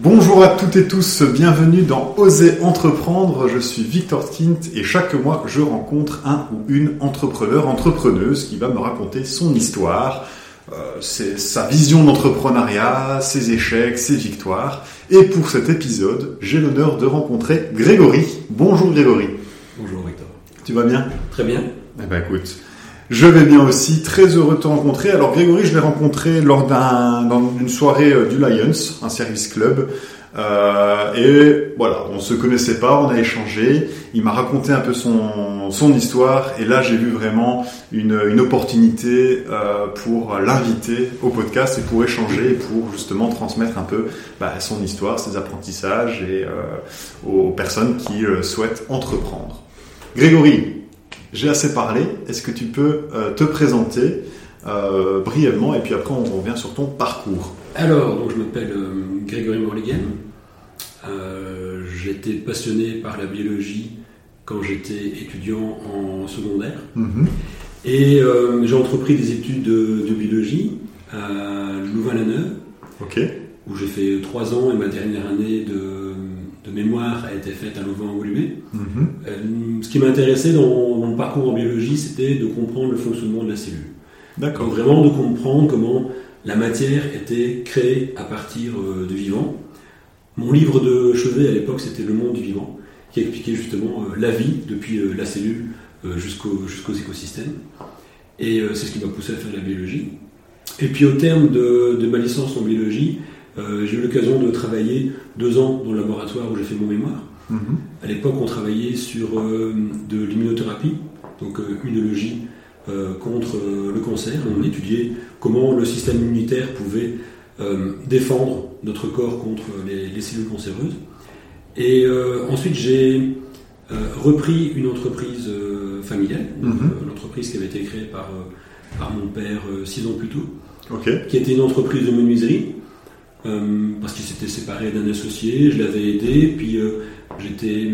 Bonjour à toutes et tous, bienvenue dans Oser entreprendre. Je suis Victor Kint et chaque mois je rencontre un ou une entrepreneur, entrepreneuse qui va me raconter son histoire, euh, sa vision d'entrepreneuriat, ses échecs, ses victoires. Et pour cet épisode, j'ai l'honneur de rencontrer Grégory. Bonjour Grégory. Bonjour Victor. Tu vas bien? Très bien. Eh ben écoute, je vais bien aussi, très heureux de te rencontrer. Alors Grégory, je l'ai rencontré lors d'une soirée euh, du Lions, un service club. Euh, et voilà, on se connaissait pas, on a échangé. Il m'a raconté un peu son, son histoire, et là j'ai vu vraiment une, une opportunité euh, pour l'inviter au podcast et pour échanger, et pour justement transmettre un peu bah, son histoire, ses apprentissages et euh, aux personnes qui euh, souhaitent entreprendre. Grégory, j'ai assez parlé. Est-ce que tu peux euh, te présenter euh, brièvement et puis après on revient sur ton parcours? Alors, donc, je m'appelle euh, Grégory Morligan. j'étais passionné par la biologie quand j'étais étudiant en secondaire. Mhm. Et j'ai entrepris des études de, de biologie à Louvain-la-Neuve, où j'ai fait trois ans et ma dernière année de, de mémoire a été faite à Louvain-en-Goulimé. Mhm. Euh, ce qui m'intéressait dans mon parcours en biologie, c'était de comprendre le fonctionnement de la cellule. Donc D'accord. vraiment de comprendre comment la matière était créée à partir euh, de vivants. Mon livre de chevet à l'époque, c'était Le monde du vivant, qui expliquait justement euh, la vie depuis la cellule jusqu'au- jusqu'aux écosystèmes. Et c'est ce qui m'a poussé à faire de la biologie. Et puis au terme de, de ma licence en biologie, j'ai eu l'occasion de travailler deux ans dans le laboratoire où j'ai fait mon mémoire. Mhm. À l'époque, on travaillait sur euh, de l'immunothérapie, donc euh, immunologie euh, contre euh, le cancer. On étudiait comment le système immunitaire pouvait euh, défendre notre corps contre les, les cellules cancéreuses. Et euh, ensuite, j'ai euh, repris une entreprise euh, familiale, donc, Mhm. euh, l'entreprise qui avait été créée par, euh, par mon père euh, six ans plus tôt qui était une entreprise de menuiserie, euh, parce qu'il s'était séparé d'un associé, je l'avais aidé, puis euh, j'étais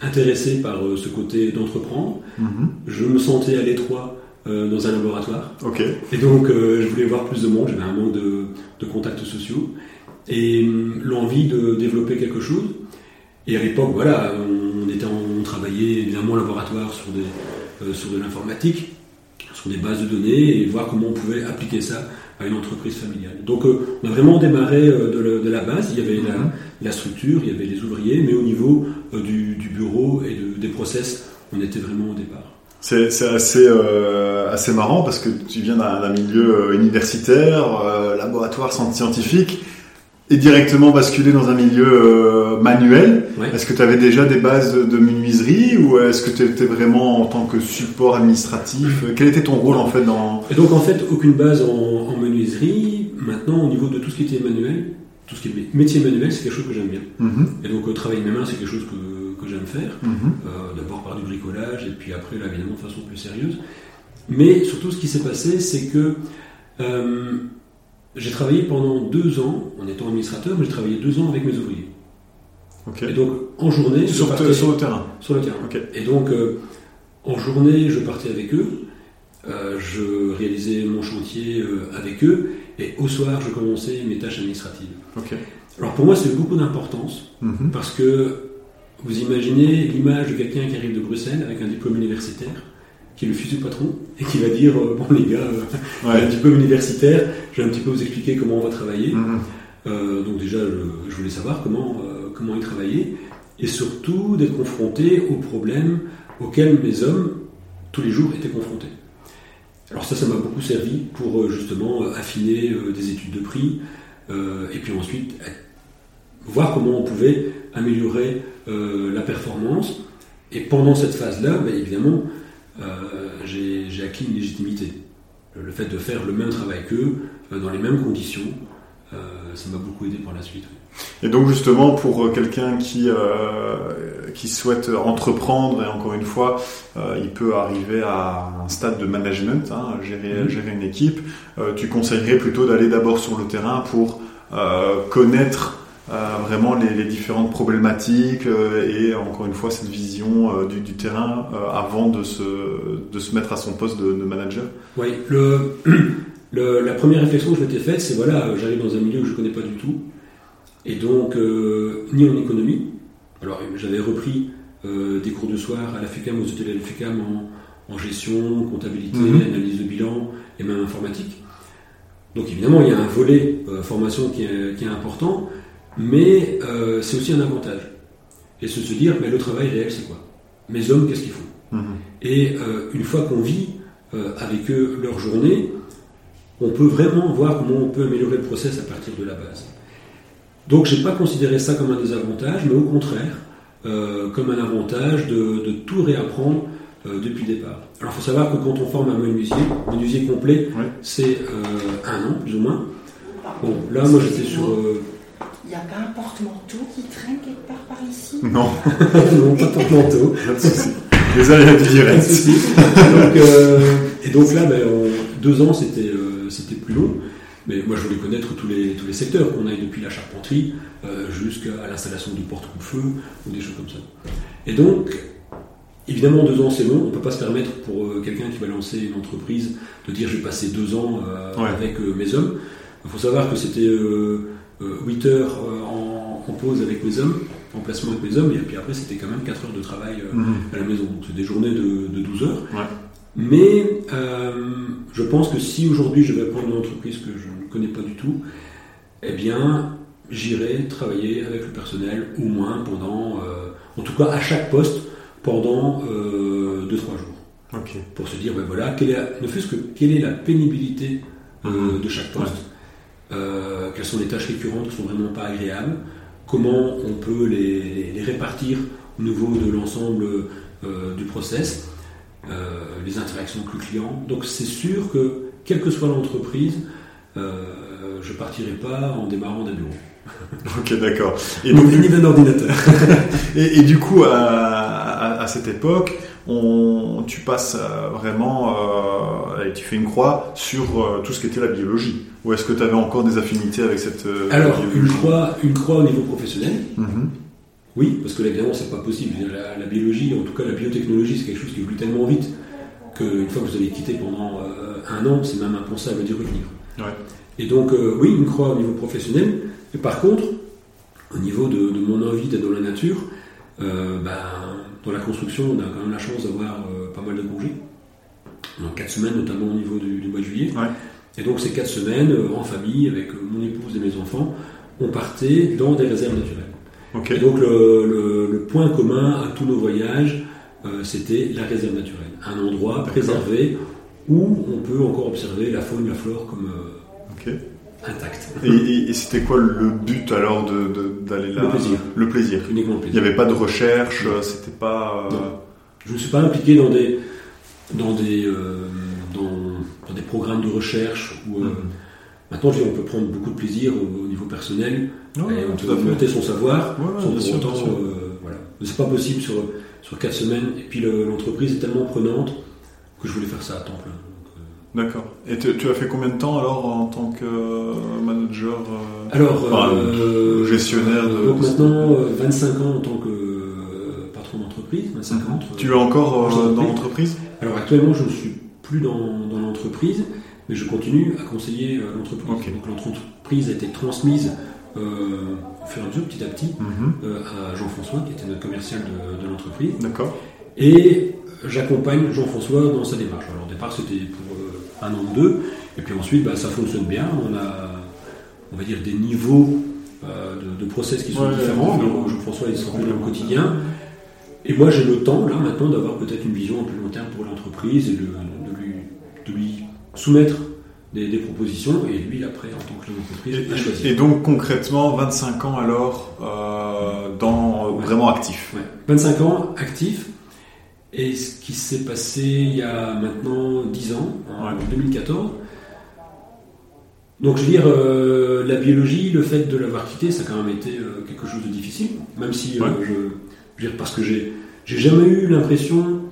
intéressé par euh, ce côté d'entreprendre. Mhm. Je me sentais à l'étroit dans un laboratoire, et donc je voulais voir plus de monde, j'avais un manque de, de contacts sociaux, et hum, l'envie de développer quelque chose. Et à l'époque, voilà, on, était en- on travaillait évidemment au laboratoire sur, des, sur de l'informatique, sur des bases de données, et voir comment on pouvait appliquer ça à une entreprise familiale. Donc euh, on a vraiment démarré euh, de, la- base, il y avait la, structure, il y avait les ouvriers, mais au niveau euh, du, bureau et de- des process, on était vraiment au départ. C'est assez, assez marrant parce que tu viens d'un milieu universitaire, laboratoire scientifique, et directement basculé dans un milieu euh, manuel. Est-ce que tu avais déjà des bases de, menuiserie ou est-ce que tu étais vraiment en tant que support administratif? Quel était ton rôle en fait dans... Et donc en fait, aucune base en, en menuiserie. Maintenant, au niveau de tout ce qui était manuel, tout ce qui est mé- métier manuel, c'est quelque chose que j'aime bien. Mhm, Et donc euh, travailler mes mains, c'est quelque chose que, que j'aime faire. mhm, Euh, D'abord par du bricolage, et puis après, là, évidemment, de façon plus sérieuse. Mais surtout, ce qui s'est passé, c'est que j'ai travaillé pendant deux ans, en étant administrateur, mais j'ai travaillé deux ans avec mes ouvriers. Et donc, en journée, je Sur, partais- sur le terrain. sur le terrain. Et donc, euh, en journée, je partais avec eux, euh, je réalisais mon chantier euh, avec eux, et au soir, je commençais mes tâches administratives. Alors pour moi, c'est beaucoup d'importance, Mhm, parce que vous imaginez l'image de quelqu'un qui arrive de Bruxelles avec un diplôme universitaire, qui est le futur patron, et qui va dire, euh, bon les gars, euh, un Ouais. diplôme universitaire, je vais un petit peu vous expliquer comment on va travailler. Mhm, Euh, donc déjà, je, je voulais savoir comment, comment ils travaillaient, et surtout d'être confronté aux problèmes auxquels les hommes, tous les jours, étaient confrontés. Alors ça, ça m'a beaucoup servi pour justement affiner des études de prix, et puis ensuite voir comment on pouvait améliorer la performance. Et pendant cette phase-là, ben, évidemment, j'ai j'ai acquis une légitimité. Le, le fait de faire le même travail qu'eux, euh, dans les mêmes conditions, euh, ça m'a beaucoup aidé par la suite. oui. Et donc justement pour euh, quelqu'un qui euh, qui souhaite entreprendre et encore une fois euh, il peut arriver à un stade de management, hein, gérer Mhm. gérer une équipe, euh, tu conseillerais plutôt d'aller d'abord sur le terrain pour euh, connaître euh, vraiment les, les différentes problématiques euh, et encore une fois cette vision euh, du, du terrain euh, avant de se de se mettre à son poste de, de manager. Oui, le, le- la première réflexion que je m'étais faite, c'est voilà, j'arrive dans un milieu que je connais pas du tout. Et donc, ni en économie. Alors, j'avais repris des cours de soir à la FECAM, aux hôtels de la FECAM en, gestion, comptabilité, mhm. analyse de bilan et même informatique. Donc évidemment, il y a un volet formation qui est, important, mais c'est aussi un avantage. Et se, se dire, mais le travail réel, c'est quoi? Mes hommes, qu'est-ce qu'ils font? Mhm. Et une fois qu'on vit avec eux leur journée, on peut vraiment voir comment on peut améliorer le process à partir de la base. Donc je n'ai pas considéré ça comme un désavantage, mais au contraire, euh, comme un avantage de, tout réapprendre euh, depuis le départ. Alors il faut savoir que quand on forme un menuisier, un menuisier complet, c'est euh, un an plus ou moins. Bon, là moi j'étais sur... n'y a pas un porte-manteau qui traîne quelque part par ici? Non. non, pas de porte-manteau. Les aléas du direct. et donc là, ben, deux ans, c'était c'était plus long. Mais moi, je voulais connaître tous les, tous les secteurs, qu'on aille depuis la charpenterie euh, jusqu'à l'installation du porte-coup-feu ou des choses comme ça. Et donc, évidemment, deux ans, c'est long. On ne peut pas se permettre pour euh, quelqu'un qui va lancer une entreprise de dire je vais passer deux ans euh, avec mes hommes. Il faut savoir que c'était 8 heures en, pause avec mes hommes, en placement avec mes hommes, et puis après, c'était quand même 4 heures de travail mhm. à la maison. Donc, c'est des journées de, de 12 heures. Mais euh, je pense que si aujourd'hui je vais prendre une entreprise que je ne connais pas du tout, eh bien, j'irai travailler avec le personnel au moins pendant, euh, en tout cas à chaque poste, pendant 2-3 euh, jours. Pour se dire, ben voilà, quelle est ne fût-ce que quelle est la pénibilité mhm. de chaque poste, quelles sont les tâches récurrentes qui sont vraiment pas agréables, comment on peut les, répartir au niveau de l'ensemble du process euh, les interactions avec le client. Donc c'est sûr que, quelle que soit l'entreprise, euh, je partirai pas en démarrant d'un bureau. ok, d'accord. Et donc, ni d'un ordinateur. et, du coup, à, cette époque, on, tu passes euh, vraiment, euh, et tu fais une croix sur tout ce qui était la biologie. Ou est-ce que tu avais encore des affinités avec cette Alors, une croix, une croix au niveau professionnel. Mhm. Oui, parce que évidemment, c'est pas possible. La, biologie, en tout cas la biotechnologie, c'est quelque chose qui évolue tellement vite qu'une fois que vous avez quitté pendant euh, un an, c'est même impensable d'y revenir. Et donc, euh, oui, une croix au niveau professionnel. Par contre, au niveau de, mon envie d'être dans la nature, euh, ben, dans la construction, on a quand même la chance d'avoir pas mal de congés. Donc, quatre semaines, notamment au niveau du, mois de juillet. Et donc, ces quatre semaines, en famille, avec mon épouse et mes enfants, on partait dans des réserves naturelles. Donc le, point commun à tous nos voyages, euh, c'était la réserve naturelle, un endroit préservé où on peut encore observer la faune, la flore comme euh, intacte. Et, c'était quoi le but alors d'aller là Le plaisir. Le plaisir. Uniquement le plaisir. Il n'y avait pas de recherche, c'était pas. Euh, Je ne me suis pas impliqué dans des dans des dans, des programmes de recherche où mm-hmm. Maintenant, on peut prendre beaucoup de plaisir au, niveau personnel et on peut monter son savoir sans pour autant. Euh, voilà. C'est pas possible sur, sur 4 semaines. Et puis l'entreprise est tellement prenante que je voulais faire ça à temps plein. Euh, D'accord. Et tu as fait combien de temps alors en tant que euh, manager Alors, gestionnaire de. Donc maintenant, 25 ans en tant que patron d'entreprise. 25 ans. Tu es encore dans l'entreprise? Alors actuellement, je ne suis plus dans, dans l'entreprise mais je continue à conseiller euh, l'entreprise. Donc l'entreprise a été transmise euh, au fur et à mesure, petit à petit, mhm. euh, à Jean-François, qui était notre commercial de, l'entreprise. D'accord. Et j'accompagne Jean-François dans sa démarche. Alors au départ, c'était pour un an ou deux, et puis ensuite, bah, ça fonctionne bien. On a, on va dire, des niveaux de, process qui sont différents. Jean-François, il se rend le quotidien. Et moi, j'ai le temps, là, maintenant, d'avoir peut-être une vision un peu long terme pour l'entreprise et de, lui, de lui soumettre des, propositions et lui après en tant que chef d'entreprise Et donc concrètement 25 ans alors euh, dans euh, vraiment actif. 25 ans actif et ce qui s'est passé il y a maintenant 10 ans en 2014. Donc je veux dire euh, la biologie, le fait de l'avoir quitté, ça a quand même été quelque chose de difficile, même si je, je, veux dire parce que j'ai j'ai jamais eu l'impression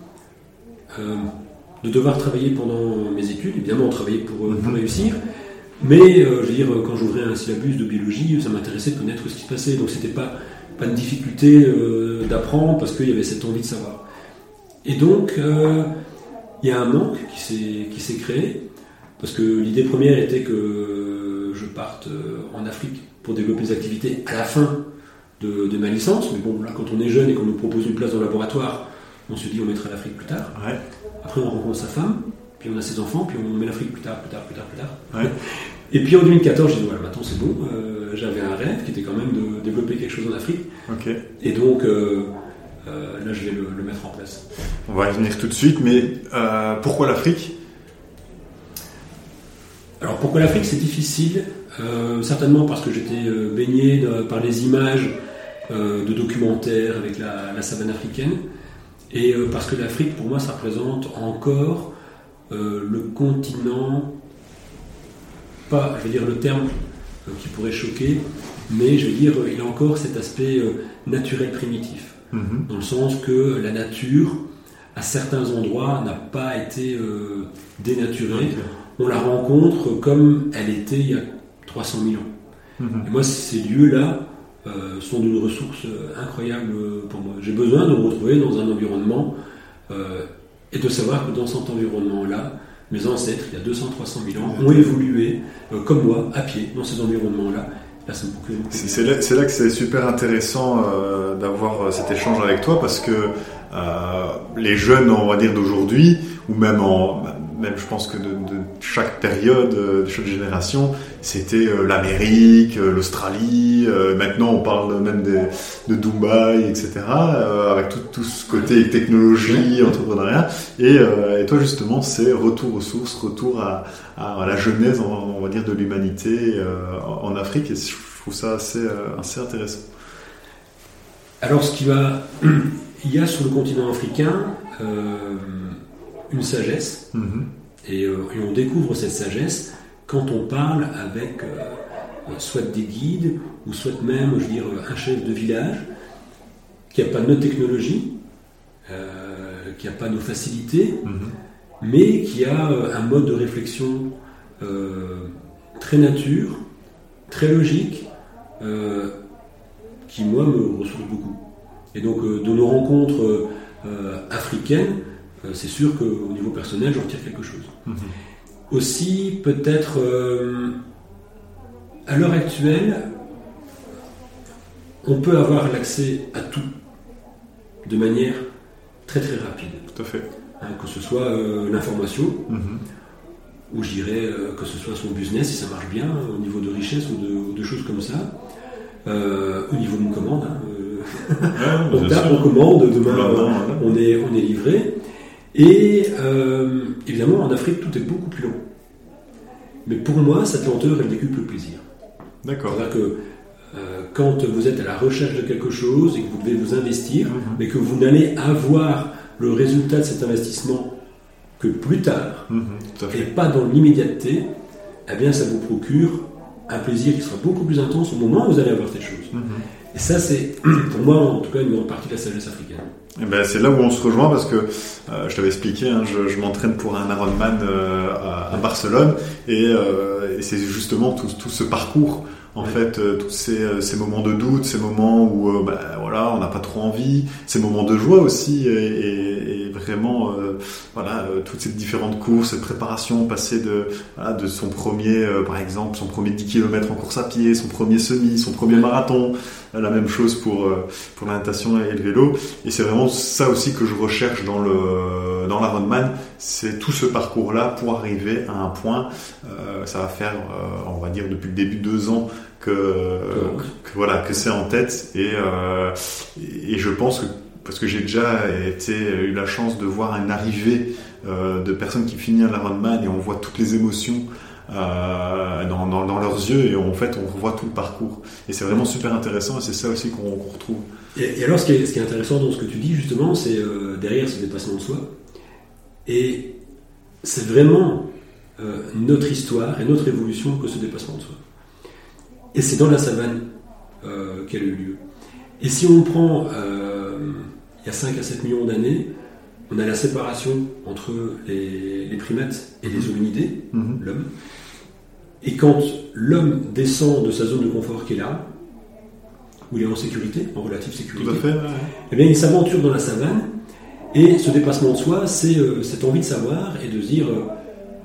de devoir travailler pendant mes études, évidemment travailler pour, euh, pour mhm. réussir, mais euh, je veux dire, quand j'ouvrais un syllabus de biologie, ça m'intéressait de connaître ce qui se passait, donc c'était pas, pas une difficulté euh, d'apprendre parce qu'il y avait cette envie de savoir. Et donc, il y a un manque qui s'est créé, parce que l'idée première était que je parte en Afrique pour développer des activités à la fin de, de ma licence. Mais bon, là, quand on est jeune et qu'on nous propose une place dans le laboratoire, on se dit on mettra l'Afrique plus tard. Ouais. Après, on rencontre sa femme, puis on a ses enfants, puis on met l'Afrique plus tard, plus tard, plus tard, plus tard. Ouais. Et puis en 2014, j'ai dit voilà, maintenant c'est bon. euh, J'avais un rêve qui était quand même de développer quelque chose en Afrique. Et donc euh, euh, là, je vais le, le mettre en place. On va y venir tout de suite, mais euh, pourquoi l'Afrique? Alors pourquoi l'Afrique? C'est difficile Euh, Certainement parce que j'étais baigné de- par les images de documentaires avec la, la savane africaine. Et parce que l'Afrique pour moi ça représente encore le continent, pas je vais dire le terme qui pourrait choquer, mais je vais dire il a encore cet aspect naturel primitif Mhm. dans le sens que la nature à certains endroits n'a pas été euh, dénaturée on la rencontre comme elle était il y a 300 000 ans. Mhm. Et moi, ces lieux-là euh, sont d'une ressource euh, incroyable pour moi. J'ai besoin de me retrouver dans un environnement euh, et de savoir que dans cet environnement-là, mes ancêtres, il y a 200-300 000 ans, ont évolué comme moi, à pied, dans ces environnements-là. C'est là, c'est là que c'est super intéressant euh, d'avoir euh, cet échange avec toi parce que euh, les jeunes, on va dire d'aujourd'hui, ou même en, même je pense que de, de chaque période, euh, de chaque génération, c'était euh, l'Amérique, euh, l'Australie. maintenant, on parle même des- de Dubaï, etc. avec tout, tout ce côté technologie, entrepreneuriat. Et, et toi, justement, c'est retour aux sources, retour à, à la genèse, on, on va dire, de l'humanité en Afrique. Et je trouve ça assez, assez intéressant. Alors, ce qui va. Il y a sur le continent africain euh, une sagesse. Mhm. Et, euh, et on découvre cette sagesse quand on parle avec euh, euh, soit des guides ou soit même, je veux dire, un chef de village qui n'a pas nos technologies, euh, qui n'a pas nos facilités, Mhm. mais qui a un mode de réflexion très nature, très logique, qui moi me ressource beaucoup. Et donc de nos rencontres africaines, c'est sûr qu'au niveau personnel, j'en retire quelque chose. Mhm. Aussi, peut-être, euh, à l'heure actuelle, on peut avoir l'accès à tout de manière très très rapide. Tout à fait. Hein, que ce soit euh, l'information, Mhm. ou je dirais euh, que ce soit son business, si ça marche bien, au niveau de richesse ou de, ou de choses comme ça, euh, au niveau d'une commande. hein, euh, on tape, on commande, demain euh, est, on est livré. Et euh, évidemment, en Afrique, tout est beaucoup plus long. Mais pour moi, cette lenteur, elle décuple le plaisir. D'accord. C'est-à-dire que euh, quand vous êtes à la recherche de quelque chose et que vous devez vous investir, Mhm. mais que vous n'allez avoir le résultat de cet investissement que plus tard, Mhm. Et pas dans l'immédiateté, eh bien ça vous procure un plaisir qui sera beaucoup plus intense au moment où vous allez avoir cette chose. Mhm. Et ça, c'est pour moi en tout cas une grande partie de la sagesse africaine. Eh ben, c'est là où on se rejoint parce que euh, je t'avais expliqué, hein, je, je m'entraîne pour un Ironman euh, à, à Barcelone et, euh, et c'est justement tout, tout ce parcours. En Ouais. fait, tous ces, ces moments de doute, ces moments où bah, voilà, on n'a pas trop envie, ces moments de joie aussi, et, et- et vraiment, voilà, toutes ces différentes courses, cette préparation, passer de, voilà, de son premier, par exemple, son premier 10 km en course à pied, son premier semi, son premier marathon, la même chose pour euh, pour la natation et le vélo. Et c'est vraiment ça aussi que je recherche dans le dans l'Ironman, c'est tout ce parcours-là pour arriver à un point. Euh, ça va faire, euh, on va dire, depuis le début de deux ans que, que voilà que c'est en tête et et je pense que parce que j'ai déjà été eu la chance de voir une arrivée de personnes qui finissent un Ironman et on voit toutes les émotions euh, dans, leurs yeux et en fait on revoit tout le parcours et c'est vraiment super intéressant et c'est ça aussi qu'on retrouve. Et, alors, ce qui, est, intéressant dans ce que tu dis, justement, c'est euh, derrière ce dépassement de soi. Et c'est vraiment euh, notre histoire et notre évolution que ce dépassement de soi. Et c'est dans la savane qu'elle a eu lieu. Et si on prend il y a 5 à 7 millions d'années, on a la séparation entre les, les primates et les hominidés, Mhm. l'homme. Et quand l'homme descend de sa zone de confort qui est là, où il est en sécurité, en relative sécurité, fait. ouais, eh bien, il s'aventure dans la savane. Et ce dépassement de soi, c'est euh, cette envie de savoir et de se dire euh,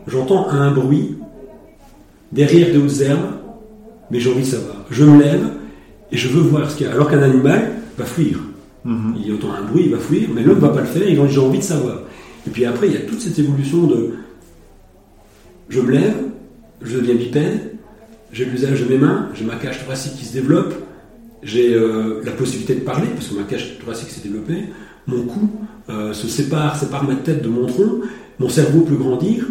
j'entends un bruit derrière de hautes herbes, mais j'ai envie de savoir. Je me lève et je veux voir ce qu'il y a. Alors qu'un animal va fuir. Mhm. Il entend un bruit, il va fuir, mais l'homme va pas le faire, il a j'ai envie de savoir. Et puis après, il y a toute cette évolution de je me lève, je deviens bipède, j'ai l'usage de mes mains, j'ai ma cage thoracique qui se développe, j'ai euh, la possibilité de parler, parce que ma cage thoracique s'est développée, mon cou euh, se sépare, sépare ma tête de mon tronc, mon cerveau peut grandir,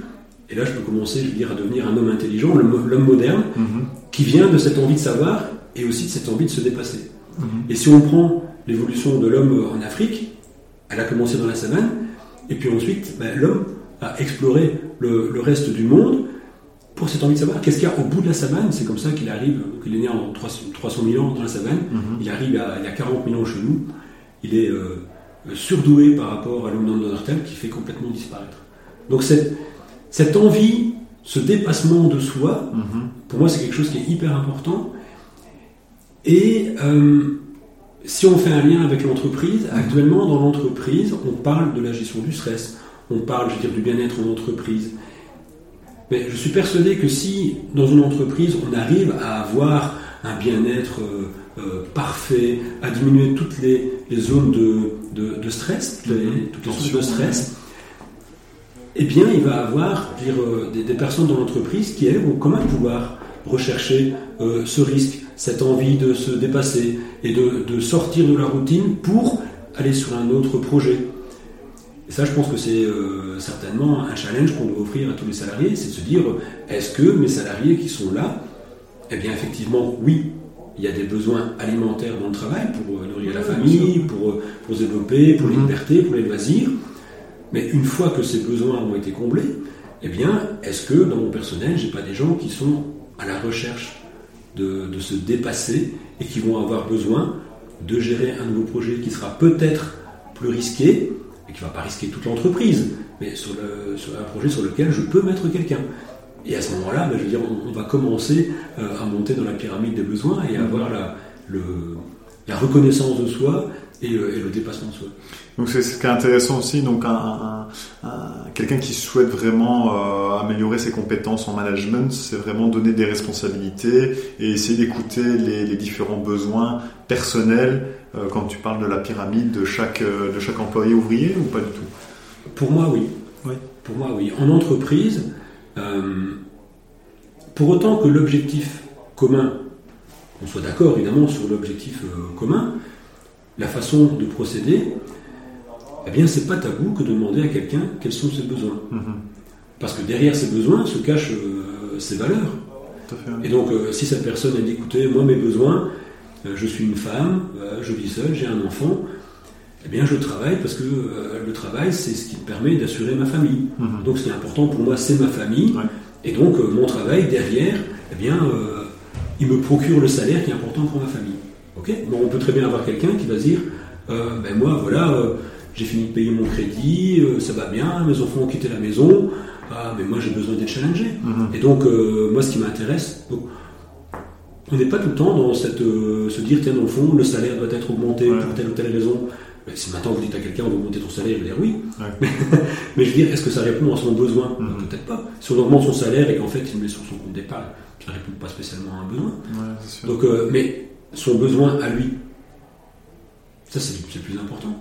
et là je peux commencer, je veux dire, à devenir un homme intelligent, l'homme l'homme moderne, Mhm. qui vient de cette envie de savoir et aussi de cette envie de se dépasser. Mhm. Et si on prend l'évolution de l'homme en Afrique, elle a commencé dans la savane, et puis ensuite, ben, l'homme a exploré le, le reste du monde pour cette envie de savoir qu'est-ce qu'il y a au bout de la savane. C'est comme ça qu'il arrive, qu'il est né en 300 300 000 ans dans la savane, Mhm. il arrive à, il y a 40 000 ans chez nous, il est euh, surdoué par rapport à l'homme d'Andertal qui fait complètement disparaître. Donc cette, cette envie, ce dépassement de soi, Mhm. pour moi, c'est quelque chose qui est hyper important. Et euh, si on fait un lien avec l'entreprise, actuellement dans l'entreprise, on parle de la gestion du stress, on parle, je veux dire, du bien-être en entreprise. Mais je suis persuadé que si dans une entreprise, on arrive à avoir un bien-être euh, euh, parfait, à diminuer toutes les, les zones de, de- de stress, toutes les, Mhm. toutes les sources de stress, eh bien, il va avoir je veux dire, euh, des, des personnes dans l'entreprise qui, elles, vont quand même pouvoir rechercher euh, ce risque, cette envie de se dépasser et de, de sortir de la routine pour aller sur un autre projet. Et ça, je pense que c'est euh, certainement un challenge qu'on doit offrir à tous les salariés, c'est de se dire, est-ce que mes salariés qui sont là, eh bien, effectivement, oui, il y a des besoins alimentaires dans le travail pour euh, nourrir la famille, pour, euh, pour se développer, pour les Mhm. libertés, pour les loisirs. Mais une fois que ces besoins ont été comblés, eh bien, est-ce que dans mon personnel, j'ai pas des gens qui sont à la recherche de, se dépasser et qui vont avoir besoin de gérer un nouveau projet qui sera peut-être plus risqué et qui va pas risquer toute l'entreprise, mais sur, un projet sur lequel je peux mettre quelqu'un. Et à ce moment-là, ben, je veux dire, on, va commencer euh, à monter dans la pyramide des besoins et à avoir la, reconnaissance de soi et le dépassement de soi. Donc c'est ce qui est intéressant aussi, donc un, un- un- quelqu'un qui souhaite vraiment euh, améliorer ses compétences en management, c'est vraiment donner des responsabilités et essayer d'écouter les, les différents besoins personnels euh, quand tu parles de la pyramide de chaque euh, de chaque employé ouvrier ou pas du tout? Pour moi, oui. Pour moi, oui. En entreprise, euh, pour autant que l'objectif commun, on soit d'accord évidemment sur l'objectif commun, la façon de procéder, eh bien, c'est pas tabou que de demander à quelqu'un quels sont ses besoins. Mhm. Parce que derrière ces besoins se cachent euh, ses valeurs. Tout à fait. oui. Et donc, euh, si cette personne elle dit écoutez, moi mes besoins, euh, je suis une femme, je vis seule, j'ai un enfant, eh bien je travaille parce que le travail c'est ce qui me permet d'assurer ma famille. Mhm. Donc ce qui est important pour moi c'est ma famille. Ouais. Et donc mon travail derrière, eh bien il me procure le salaire qui est important pour ma famille. Ok? Bon, on peut très bien avoir quelqu'un qui va dire ben moi voilà, j'ai fini de payer mon crédit, euh, ça va bien, mes enfants ont quitté la maison, ah mais moi j'ai besoin d'être challengé. Mhm. Et donc, euh, moi, ce qui m'intéresse, donc, on n'est pas tout le temps dans cette, euh, se dire, tiens, dans le fond, le salaire doit être augmenté Ouais. pour telle ou telle raison. Mais si maintenant vous dites à quelqu'un, on va augmenter ton salaire, il va dire oui. Ouais. Mais je veux dire, est-ce que ça répond à son besoin? Mhm. Peut-être pas. Si on augmente son salaire et qu'en fait, il le met sur son compte d'épargne, ça ne répond pas spécialement à un besoin. Ouais, c'est sûr. Donc, mais son besoin à lui, ça, c'est c'est le plus important.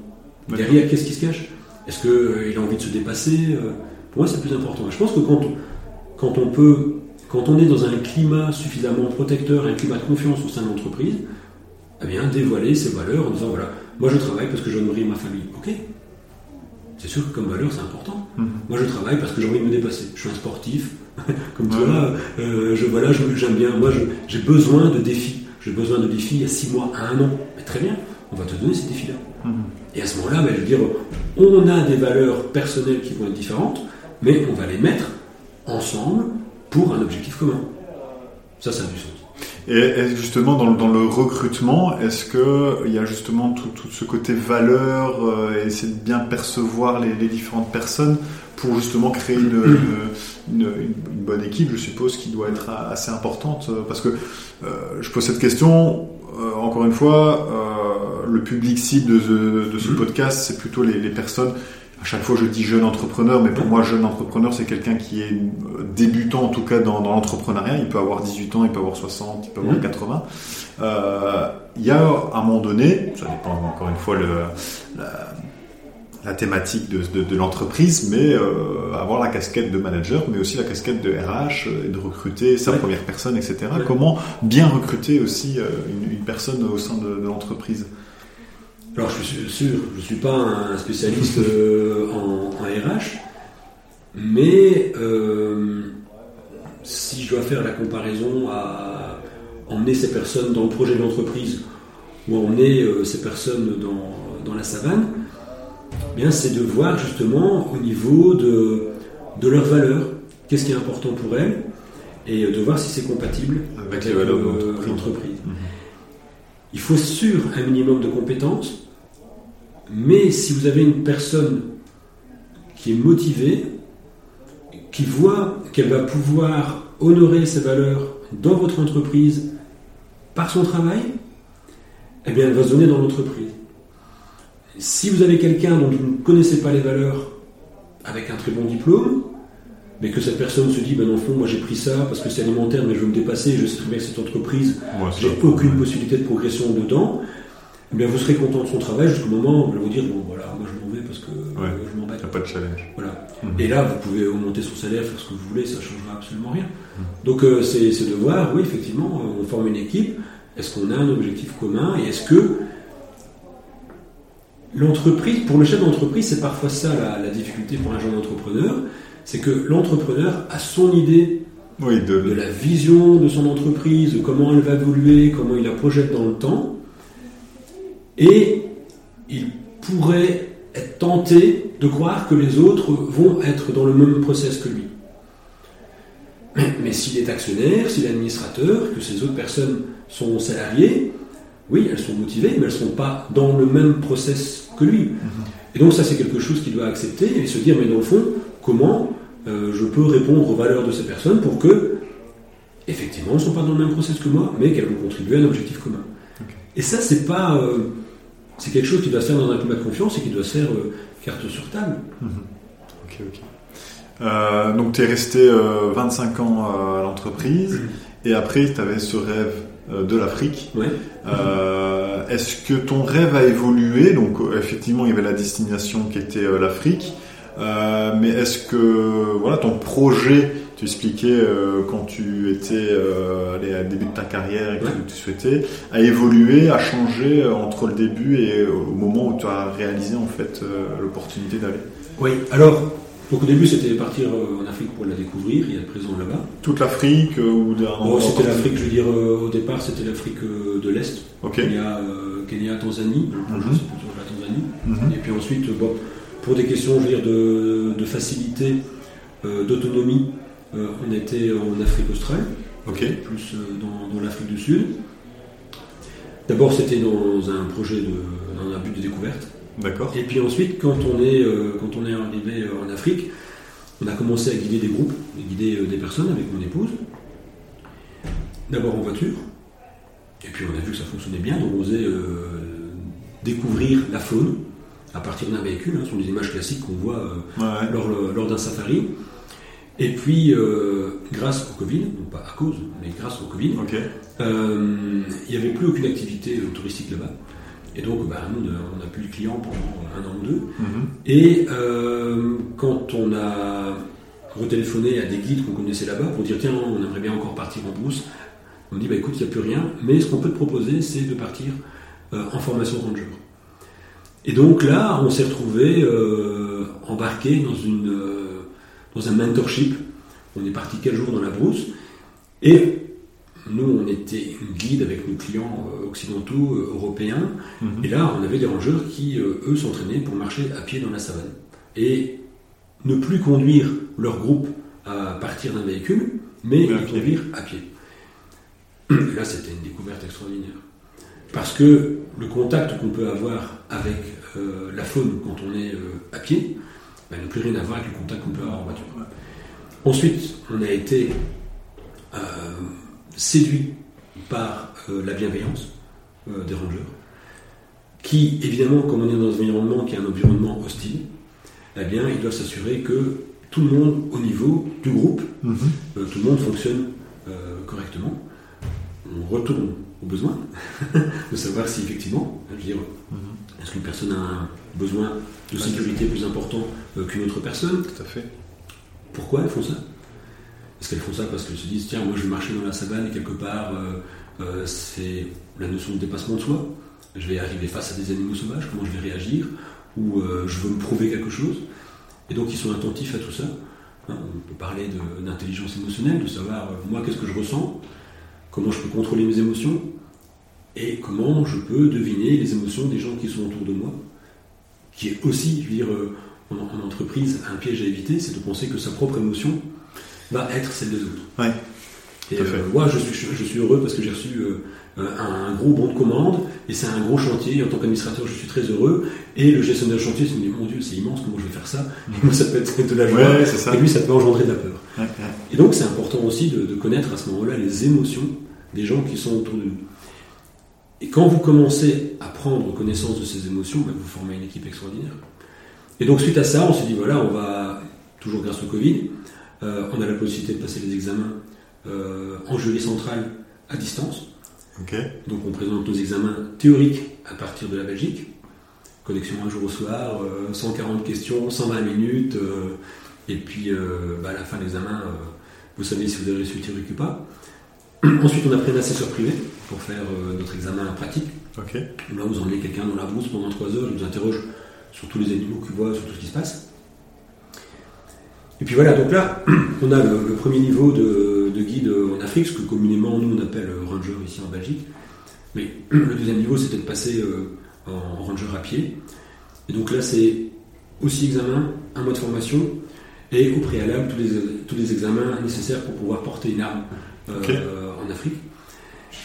Derrière, qu'est-ce qui se cache? Est-ce qu'il a envie de se dépasser Euh, Pour moi, c'est plus important. Et je pense que quand on, quand on peut, quand on est dans un climat suffisamment protecteur, un climat de confiance au sein de l'entreprise, eh bien, dévoiler ses valeurs en disant voilà, moi je travaille parce que je nourris ma famille. Ok C'est sûr que comme valeur, c'est important. Mhm. Moi, je travaille parce que j'ai envie de me dépasser. Je suis un sportif, comme toi. euh, je, voilà, j'aime bien. Moi, j'ai besoin de défis. J'ai besoin de défis il y a six mois, à un an. Mais très bien, on va te donner ces défis-là. Mhm. Et à ce moment-là, ben, je veux dire, on a des valeurs personnelles qui vont être différentes, mais on va les mettre ensemble pour un objectif commun. Ça, ça a du sens. Et justement dans, le- dans le recrutement, est-ce que il y a justement tout, tout ce côté valeur euh, et essayer de bien percevoir les, les différentes personnes pour justement créer une, une, une- une bonne équipe, je suppose, qui doit être assez importante? Parce que euh, je pose cette question euh, encore une fois, le public cible de, ce- de ce Mhm. podcast, c'est plutôt les, les personnes à chaque fois je dis jeune entrepreneur, mais pour moi jeune entrepreneur c'est quelqu'un qui est débutant en tout cas dans, dans l'entrepreneuriat. Il peut avoir 18 ans, il peut avoir 60, il peut avoir Mhm. 80. Euh, il y a à un moment donné, ça dépend encore une fois le, la, la thématique de, de, de l'entreprise, mais euh, avoir la casquette de manager, mais aussi la casquette de RH euh, et de recruter sa Ouais. première personne, etc. Ouais. Comment bien recruter aussi euh, une, une personne au sein de, de l'entreprise? Alors je suis sûr, je ne suis pas un spécialiste euh, en, en RH, mais euh, si je dois faire la comparaison à emmener ces personnes dans le projet de l'entreprise ou emmener euh, ces personnes dans, dans la savane, eh bien c'est de voir justement au niveau de, de leurs valeurs, qu'est-ce qui est important pour elles, et de voir si c'est compatible Avec les valeurs de l'entreprise. Il faut sûr un minimum de compétences, mais si vous avez une personne qui est motivée, qui voit qu'elle va pouvoir honorer ses valeurs dans votre entreprise par son travail, eh bien elle va se donner dans l'entreprise. Si vous avez quelqu'un dont vous ne connaissez pas les valeurs avec un très bon diplôme, mais que cette personne se dit, ben dans le fond, moi j'ai pris ça parce que c'est alimentaire, mais je veux me dépasser, je sais très bien que cette entreprise j'ai aucune possibilité de progression dedans, eh bien vous serez content de son travail jusqu'au moment où vous allez vous dire bon voilà moi je m'en vais parce que Ouais. euh, je m'embête. Il n'y a pas de challenge. Voilà. Mhm. Et là vous pouvez augmenter son salaire, faire ce que vous voulez, ça ne changera absolument rien. Donc euh, c'est c'est de voir, oui effectivement, euh, on forme une équipe, est-ce qu'on a un objectif commun et est-ce que l'entreprise, pour le chef d'entreprise, c'est parfois ça la, la difficulté pour un jeune entrepreneur, c'est que l'entrepreneur a son idée Oui, de, de la vision de son entreprise, de comment elle va évoluer, comment il la projette dans le temps. Et il pourrait être tenté de croire que les autres vont être dans le même process que lui. Mais, s'il est actionnaire, s'il est administrateur, que ces autres personnes sont salariées, oui, elles sont motivées, mais elles ne sont pas dans le même process que lui. Et donc ça, c'est quelque chose qu'il doit accepter et se dire, mais dans le fond, comment euh, je peux répondre aux valeurs de ces personnes pour que, effectivement, elles ne sont pas dans le même process que moi, mais qu'elles vont contribuer à un objectif commun. Et ça, c'est pas, euh, c'est quelque chose qui doit se faire dans un climat de confiance et qui doit se faire euh, carte sur table. Ok, ok. Euh, donc, tu es resté euh, 25 ans euh, à l'entreprise et après, tu avais ce rêve euh, de l'Afrique. Ouais. Euh, Est-ce que ton rêve a évolué? Donc, effectivement, il y avait la destination qui était l'Afrique. Mais est-ce que voilà ton projet, tu expliquais euh, quand tu étais euh, allé à début de ta carrière et que Ouais. tu souhaitais, a évolué, a changé euh, entre le début et au moment où tu as réalisé en fait euh, l'opportunité d'aller Oui. Alors, donc au début, c'était partir euh, en Afrique pour la découvrir et être présent là-bas. Toute l'Afrique euh, ou d'un Bon, c'était l'Afrique, je veux dire, euh, au départ, c'était l'Afrique euh, de l'Est. Ok. Kenya, euh, Kenya, Tanzanie. Le projet, Mhm. c'est plutôt la Tanzanie. Mhm. Et puis ensuite, bon, pour des questions je veux dire, de, de facilité, euh, d'autonomie, euh, on était en Afrique australe, plus euh, dans, dans l'Afrique du Sud. D'abord, c'était dans un projet, de, dans un but de découverte. D'accord. Et puis ensuite, quand on est, euh, quand on est arrivé euh, en Afrique, on a commencé à guider des groupes, à guider euh, des personnes avec mon épouse. D'abord en voiture. Et puis on a vu que ça fonctionnait bien, donc on osait euh, découvrir la faune à partir d'un véhicule. hein, ce sont des images classiques qu'on voit euh, Ouais, ouais. lors, lors d'un safari. Et puis, euh, grâce au Covid, non pas à cause, mais grâce au Covid, euh, il n'y avait plus aucune activité euh, touristique là-bas. Et donc, bah, nous, on n'a plus de clients pendant un an ou deux. Mhm. Et euh, quand on a retéléphoné à des guides qu'on connaissait là-bas pour dire tiens, on aimerait bien encore partir en brousse, on dit bah écoute, il n'y a plus rien, mais ce qu'on peut te proposer, c'est de partir en formation ranger. Et donc là, on s'est retrouvé embarqué dans, une, dans un mentorship. On est parti quelques jours dans la brousse. Et nous, on était guide avec nos clients euh, occidentaux, euh, européens. Mhm. Et là, on avait des rangeurs qui, euh, eux, s'entraînaient pour marcher à pied dans la savane. Et ne plus conduire leur groupe à partir d'un véhicule, mais les conduire à pied. Et là, c'était une découverte extraordinaire. Parce que le contact qu'on peut avoir avec euh, la faune quand on est euh, à pied ben, n'a plus rien à voir avec le contact qu'on peut avoir en voiture. Ensuite, on a été euh, séduit par euh, la bienveillance euh, des rangers, qui, évidemment, comme on est dans un environnement qui est un environnement hostile, eh bien, ils doivent s'assurer que tout le monde au niveau du groupe, Mhm. tout le monde fonctionne correctement. On retourne au besoin de savoir si effectivement, je veux dire, Mhm. est-ce qu'une personne a un besoin de sécurité plus important euh, qu'une autre personne Tout à fait. Pourquoi elles font ça? Est-ce qu'elles font ça parce qu'elles se disent tiens, moi je vais marcher dans la savane et quelque part euh, euh, c'est la notion de dépassement de soi? Je vais arriver face à des animaux sauvages, comment je vais réagir? Ou euh, je veux me prouver quelque chose? Et donc ils sont attentifs à tout ça. Hein, on peut parler d'intelligence émotionnelle, de savoir moi qu'est-ce que je ressens, comment je peux contrôler mes émotions? Et comment je peux deviner les émotions des gens qui sont autour de moi. Qui est aussi, je veux dire, euh, en, en entreprise, un piège à éviter, c'est de penser que sa propre émotion va être celle des autres. Ouais, Et euh, moi, je suis, je suis heureux parce que j'ai reçu euh, un gros bon de commande et c'est un gros chantier. En tant qu'administrateur, je suis très heureux. Et le gestionnaire de chantier se dit Mon Dieu, c'est immense, comment je vais faire ça? Moi, ça peut être de la joie. Ouais, ça. Et lui, ça peut engendrer de la peur. Et donc, c'est important aussi de, de connaître à ce moment-là les émotions des gens qui sont autour de nous. Et quand vous commencez à prendre connaissance de ces émotions, ben, vous formez une équipe extraordinaire. Et donc, suite à ça, on s'est dit voilà, on va, toujours grâce au Covid, euh, on a la possibilité de passer les examens euh, en jury central à distance. Donc, on présente nos examens théoriques à partir de la Belgique. Connexion un jour au soir, euh, 140 questions, 120 minutes. euh, et puis, euh, bah, à la fin de l'examen, euh, vous savez si vous avez réussi le théorique ou pas. Ensuite, on a pris un assesseur privé pour faire euh, notre examen pratique. Là, vous emmenez quelqu'un dans la brousse pendant 3 heures, il vous interroge sur tous les animaux qu'il voit, sur tout ce qui se passe. Et puis voilà, donc là, on a le, le premier niveau de, de guide en Afrique, ce que communément nous on appelle ranger ici en Belgique. Mais le deuxième niveau, c'était de passer euh, en ranger à pied. Et donc là, c'est aussi examen, un mois de formation, et au préalable, tous les, tous les examens nécessaires pour pouvoir porter une arme euh, en Afrique.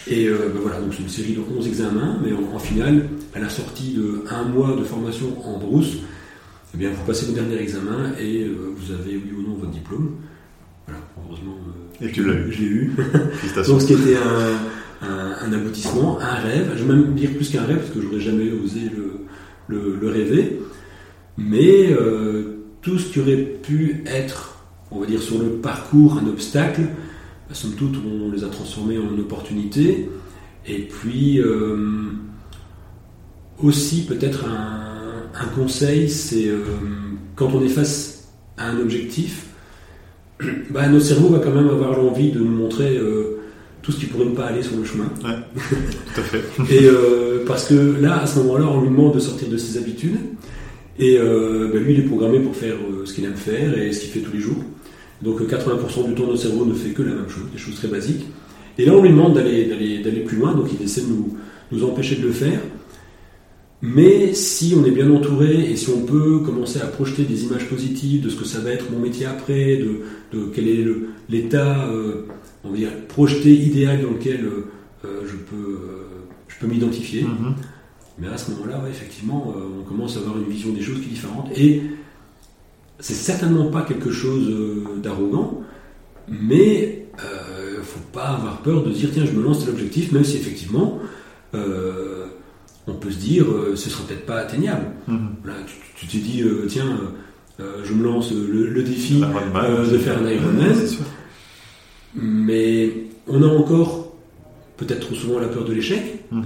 Et euh, ben voilà, donc c'est une série de 11 examens, mais en, en finale, à la sortie de un mois de formation en brousse, eh bien, vous passez le dernier examen et euh, vous avez oui ou non votre diplôme. Voilà, heureusement, euh, Et tu l'as eu. je l'ai eu. Donc, ce qui était un, un- un aboutissement, un rêve, je vais même dire plus qu'un rêve, parce que j'aurais jamais osé le, le- le rêver, mais tout ce qui aurait pu être, on va dire, sur le parcours, un obstacle, bah, somme toute, on les a transformés en opportunités, et puis euh, aussi peut-être un, un conseil, c'est euh, quand on est face à un objectif, bah, notre cerveau va quand même avoir l'envie de nous montrer euh, tout ce qui pourrait ne pas aller sur le chemin. Tout à fait. Et parce que là, à ce moment-là, on lui demande de sortir de ses habitudes. Et bah, lui, il est programmé pour faire ce qu'il aime faire et ce qu'il fait tous les jours. Donc euh, 80% du temps, notre cerveau ne fait que la même chose, des choses très basiques. Et là, on lui demande d'aller, d'aller, d'aller plus loin, donc il essaie de nous, nous empêcher de le faire. Mais si on est bien entouré et si on peut commencer à projeter des images positives de ce que ça va être mon métier après, de, de quel est l'état, euh, on va dire, projeté idéal dans lequel euh, euh, je peux, euh, je peux m'identifier, Mhm. mais à ce moment-là, ouais, effectivement, on commence à avoir une vision des choses qui est différente. Et c'est certainement pas quelque chose euh, d'arrogant, mais euh, faut pas avoir peur de dire tiens, je me lance tel objectif, même si effectivement, euh, on peut se dire euh, ce sera peut-être pas atteignable. Mhm. Voilà, tu tu t'es dit euh, tiens, je me lance le, le défi de faire un Ironman. Mais on a encore peut-être trop souvent la peur de l'échec. Mhm.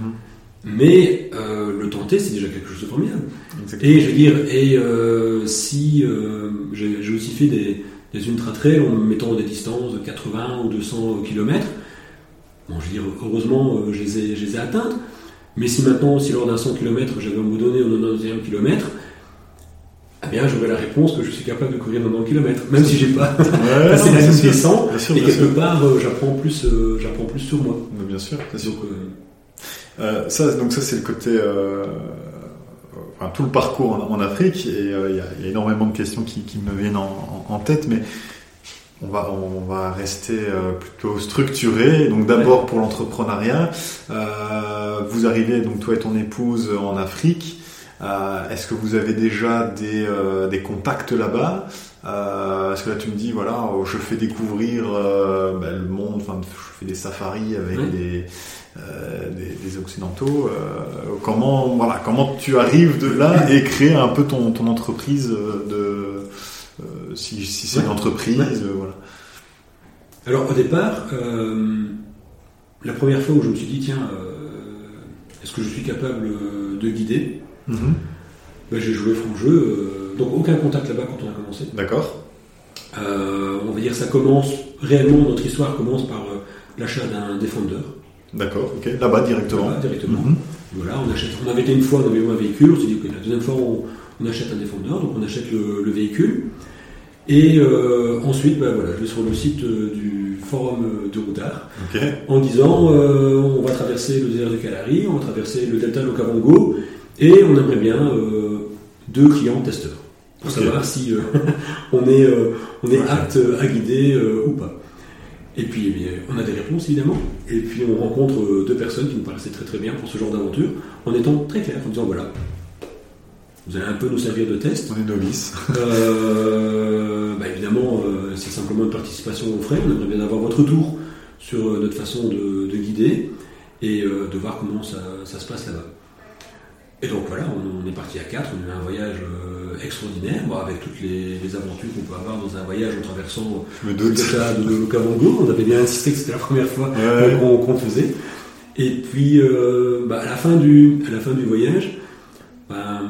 Mais le tenter, c'est déjà quelque chose de formidable. Exactement. Et je veux dire, et euh, si euh, j'ai aussi fait des, des ultra trails en me mettant des distances de 80 ou 200 km. Bon, je veux dire, heureusement, euh, je les ai, je les ai atteintes. Mais si maintenant, si lors d'un 100 km, j'avais abandonné au 91 km, eh bien, j'aurais la réponse que je suis capable de courir 90 km, même si j'ai pas Ouais, passé la ligne c'est des sûr. 100. Bien sûr, Et quelque sûr. part, euh, j'apprends plus, euh, j'apprends plus sur moi. Mais Bien sûr, bien sûr. Donc, euh, ça, donc ça c'est le côté, enfin, tout le parcours en, en Afrique et euh, il y, a, il y a énormément de questions qui, qui me viennent en, en- en tête, mais on va on va rester euh, plutôt structuré. Donc d'abord pour l'entrepreneuriat, euh, vous arrivez donc toi et ton épouse en Afrique. Est-ce que vous avez déjà des, des contacts là-bas? Euh, Parce que là tu me dis voilà, je fais découvrir euh, bah, le monde, enfin je fais des safaris avec Oui. des, euh, des, des occidentaux. Euh, comment voilà, comment tu arrives de là et créer un peu ton, ton entreprise euh, de euh, si, si c'est Ouais. une entreprise, Ouais. voilà. Alors au départ, la première fois où je me suis dit, tiens, est-ce que je suis capable de guider Mhm. Ben, J'ai joué franc jeu, donc aucun contact là-bas quand on a commencé. D'accord. On va dire ça commence, réellement notre histoire commence par l'achat d'un Defender, D'accord, ok. Là-bas directement. Directement. Mhm. Voilà, on achète. On avait été une fois, on avait eu un véhicule. On s'est dit que la deuxième fois, on, on achète un défendeur, donc on achète le, le véhicule. Et euh, ensuite, ben voilà, je vais sur le site euh, du forum de Routard Ok. en disant euh, on va traverser le désert de Kalahari, on va traverser le delta de l'Okavango, et on aimerait bien deux clients testeurs pour Ok. savoir si euh, on est, euh, on est Ouais. apte à guider euh, ou pas. Et puis, eh on a des réponses évidemment. Et puis, on rencontre euh, deux personnes qui nous paraissaient très très bien pour ce genre d'aventure, en étant très clair, en disant voilà, vous allez un peu nous servir de test. On est novice. Euh, bah, évidemment, euh, c'est simplement une participation aux frais. On aimerait bien avoir votre retour sur notre façon de, de guider et euh, de voir comment ça, ça se passe là-bas. Et donc voilà, on, on est parti à quatre, on a eu un voyage euh, extraordinaire, avec toutes les, les aventures qu'on peut avoir dans un voyage en traversant le delta de l'Okavango. On avait bien insisté que c'était la première fois Ouais. qu'on faisait. Et puis, euh, bah, à, la fin du, à la fin du voyage, bah,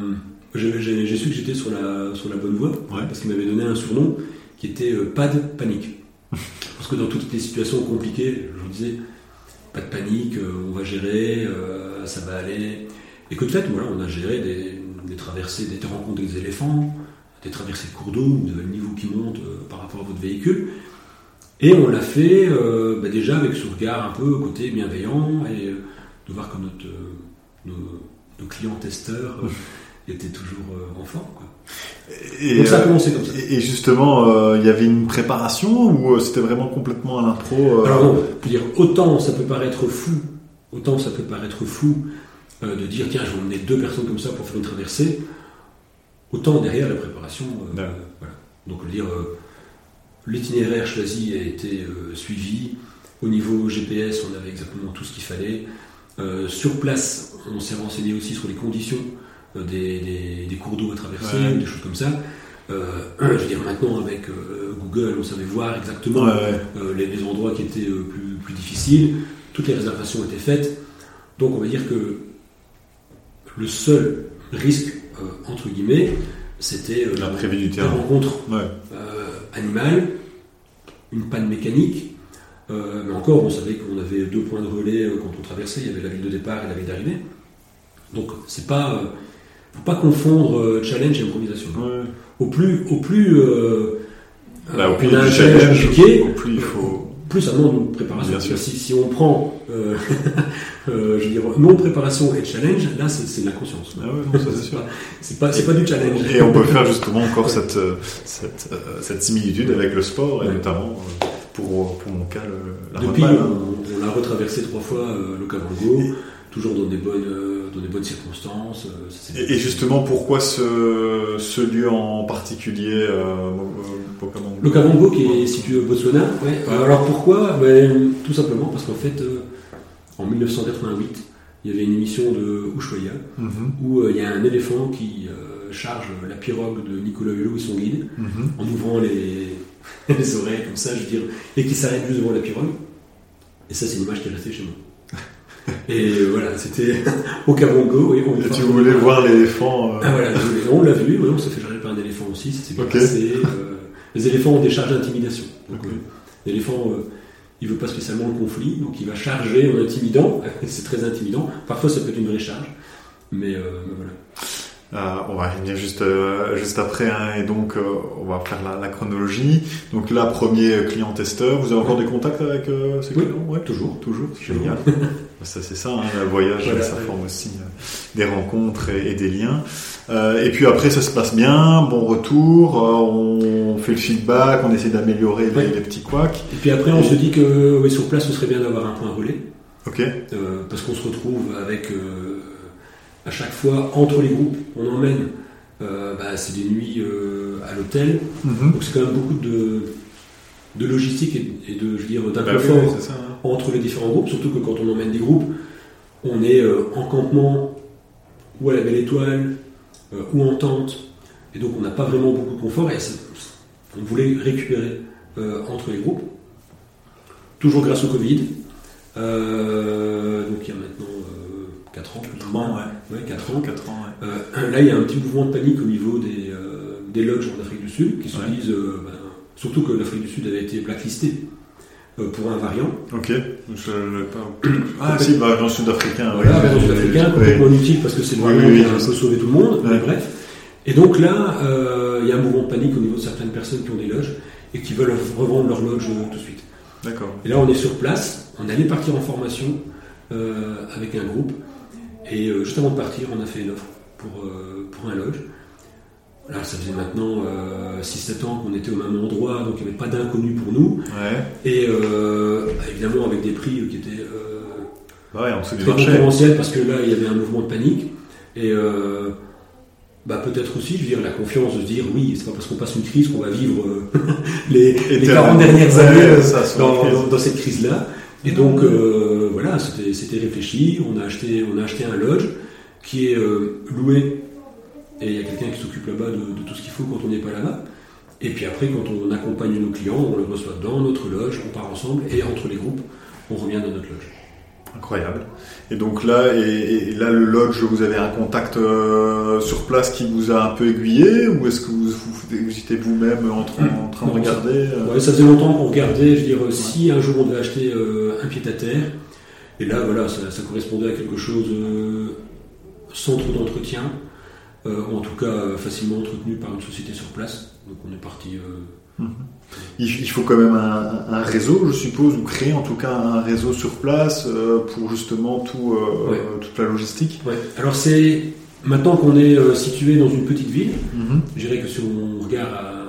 j'ai su que j'étais sur la, sur la bonne voie, Ouais. parce qu'il m'avait donné un surnom qui était euh, pas de panique. parce que dans toutes les situations compliquées, je vous disais, pas de panique, euh, on va gérer, euh, ça va aller. Et que de fait, voilà, on a géré des, des traversées, des rencontres des éléphants, des traversées de cours d'eau, vous avez le niveau qui monte euh, par rapport à votre véhicule. Et on l'a fait euh, bah, déjà avec ce regard un peu côté bienveillant et euh, de voir que notre, nos, nos clients testeurs étaient toujours en forme. quoi. Et, Donc ça a commencé comme ça. et- justement, il y avait une préparation ou c'était vraiment complètement à l'impro Alors non, dire, autant ça peut paraître fou, autant ça peut paraître fou euh, de dire tiens je vais emmener deux personnes comme ça pour faire une traversée, autant derrière la préparation. euh, voilà. Donc je veux dire, euh, l'itinéraire choisi a été suivi. Au niveau GPS, on avait exactement tout ce qu'il fallait. Sur place, on s'est renseigné aussi sur les conditions des, des- des cours d'eau à traverser, Ouais. des choses comme ça. Euh, je veux dire, maintenant avec euh, Google, on savait voir exactement Ouais, ouais. euh, les, les endroits qui étaient plus, plus difficiles. Toutes les réservations étaient faites. Donc on va dire que le seul risque, euh, entre guillemets, c'était euh, la rencontre Ouais. euh, animale, une panne mécanique. Euh, mais encore, on savait qu'on avait deux points de relais quand on traversait. Il y avait la ville de départ et la ville d'arrivée. Donc c'est pas, faut pas confondre challenge et improvisation. Ouais. Au plus, au plus, Bah, au on plus a un du challenge challenge, compliqué, au plus il faut. plus ça demande une préparation. Bien sûr. Si, si on prend, euh, euh, je veux dire, non préparation et challenge, là c'est de l'inconscience. Ah ouais, non, ça, c'est pas, du challenge. Et on peut faire justement encore cette, euh, cette, euh, cette similitude avec le sport et Ouais. notamment pour, pour mon cas le, la Depuis, on, on l'a retraversé trois fois euh, le Cavango, toujours dans des bonnes, euh, dans des bonnes circonstances. euh, Et, et justement, pourquoi ce, ce lieu en particulier, Le Cavango qui est situé au Botswana. ouais. Alors pourquoi? Ben, Tout simplement parce qu'en fait, en 1988, il y avait une émission de Ushuaïa Mhm, où euh, il y a un éléphant qui euh, charge la pirogue de Nicolas Hulot et son guide mhm. en ouvrant les, les oreilles comme ça, je veux dire, et qui s'arrête juste devant la pirogue. Et ça, c'est une image qui est restée chez moi. Et euh, voilà, c'était au Cavango. Et on Et tu voulais voir l'éléphant euh, Ah voilà, on l'a vu, ouais, on s'est fait charger par un éléphant aussi, s'est bien Ok. passé. euh, les éléphants ont des charges d'intimidation. Donc, Ok. L'éléphant, il veut pas spécialement le conflit, donc il va charger en intimidant. c'est très intimidant. Parfois, ça peut être une vraie charge. Mais, euh, mais voilà. Euh, on va revenir juste euh, juste après hein, et donc euh, on va faire la, la chronologie. Donc là, premier client testeur. Vous avez encore des contacts avec ces Oui, clients Ouais, toujours. toujours. Toujours. Génial. ça c'est ça, hein, le voyage, Voilà, ça ouais. forme aussi euh, des rencontres et, et des liens. Euh, et puis après, ça se passe bien, bon retour, euh, on fait le feedback, on essaie d'améliorer les, Ouais. les petits couacs. Et puis après, on se dit que sur place, ce serait bien d'avoir un point relais. Ok. Euh, parce qu'on se retrouve avec euh, à chaque fois entre les groupes, on emmène. bah, c'est des nuits à l'hôtel, Mhm. donc c'est quand même beaucoup de, de logistique et, de, je veux dire, Bah oui, d'inconfort ça. hein. entre les différents groupes, surtout que quand on emmène des groupes, on est euh, en campement ou à la belle étoile euh, ou en tente, et donc on n'a pas vraiment beaucoup de confort, et on voulait récupérer euh, entre les groupes, toujours grâce au Covid, donc il y a maintenant 4 ans, plus ou Quatre moins. ans, ouais. Ouais, 4 ans. Quatre ans, ouais. Là, il y a un petit mouvement de panique au niveau des, des lodges en Afrique du Sud qui se Ouais. disent, ben, surtout que l'Afrique du Sud avait été blacklistée euh, pour un variant. Ok. Je pas. Ah, si, bah, dans le sud-africain. Voilà, ouais. variant sud-africain, Ouais. complètement inutile parce que c'est le Oui, variant oui, qui a oui, un je peu sais. sauvé tout le monde, mais bref. Et donc là, euh, il y a un mouvement de panique au niveau de certaines personnes qui ont des loges et qui veulent revendre leur loge euh, tout de suite. D'accord. Et là, on est sur place, on allait partir en formation euh, avec un groupe, et euh, juste avant de partir, on a fait une offre pour, pour un lodge. Là, ça faisait maintenant 6-7 ans qu'on était au même endroit, donc il n'y avait pas d'inconnu pour nous, Ouais. et euh, bah, évidemment avec des prix qui étaient euh, ouais, on très concurrentiels, parce que là, il y avait un mouvement de panique, et euh, bah, peut-être aussi, je veux dire, la confiance de se dire, oui, c'est pas parce qu'on passe une crise qu'on va vivre euh, les, les 40 dernières années euh, ça, dans, cette crise-là. Et donc, euh, voilà, c'était c'était réfléchi. On a, acheté, on a acheté un lodge qui est euh, loué. Et il y a quelqu'un qui s'occupe là-bas de, de tout ce qu'il faut quand on n'est pas là-bas. Et puis après, quand on accompagne nos clients, on les reçoit dans notre loge, on part ensemble. Et entre les groupes, on revient dans notre loge. Incroyable. Et donc là, et, et là, le lodge, vous avez un contact euh, sur place qui vous a un peu aiguillé, ou est-ce que vous, vous, vous étiez vous-même en, train- en train de regarder euh, Ouais, ça faisait longtemps qu'on regardait, je veux dire, si un jour on devait acheter euh, un pied à terre, et là, voilà, ça, ça correspondait à quelque chose euh, sans trop d'entretien, euh, en tout cas euh, facilement entretenu par une société sur place. Donc on est parti. euh, il, il faut quand même un, un réseau, je suppose, ou créer en tout cas un réseau sur place euh, pour justement tout, euh, Ouais. toute la logistique. ouais. Alors c'est maintenant qu'on est euh, situé dans une petite ville, Mhm. je dirais que si on regarde à-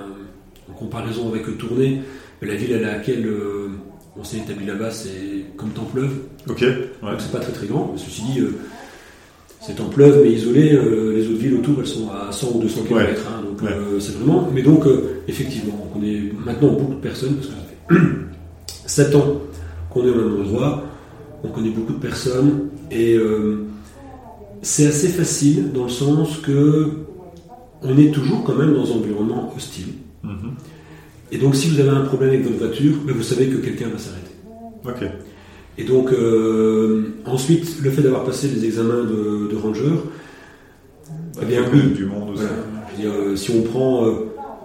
en comparaison avec Tournai, la ville à laquelle euh, on s'est établi là-bas, c'est comme Templeuve. Ok. Ouais. Donc c'est pas très très grand, mais ceci dit, euh, c'est en pleuve mais isolé, euh, les autres villes autour elles sont à 100 ou 200 km, Ouais. hein, donc Ouais. euh, c'est vraiment. Mais donc, euh, effectivement, on connaît maintenant beaucoup de personnes, parce que ça fait 7 ans qu'on est au même endroit, on connaît beaucoup de personnes, et c'est assez facile dans le sens que on est toujours quand même dans un environnement hostile. Mhm. Et donc, si vous avez un problème avec votre voiture, ben, vous savez que quelqu'un va s'arrêter. Ok. Et donc, euh, ensuite, le fait d'avoir passé les examens de, de ranger, eh bien, oui. du monde aussi. voilà. Je veux dire, euh, si on prend euh,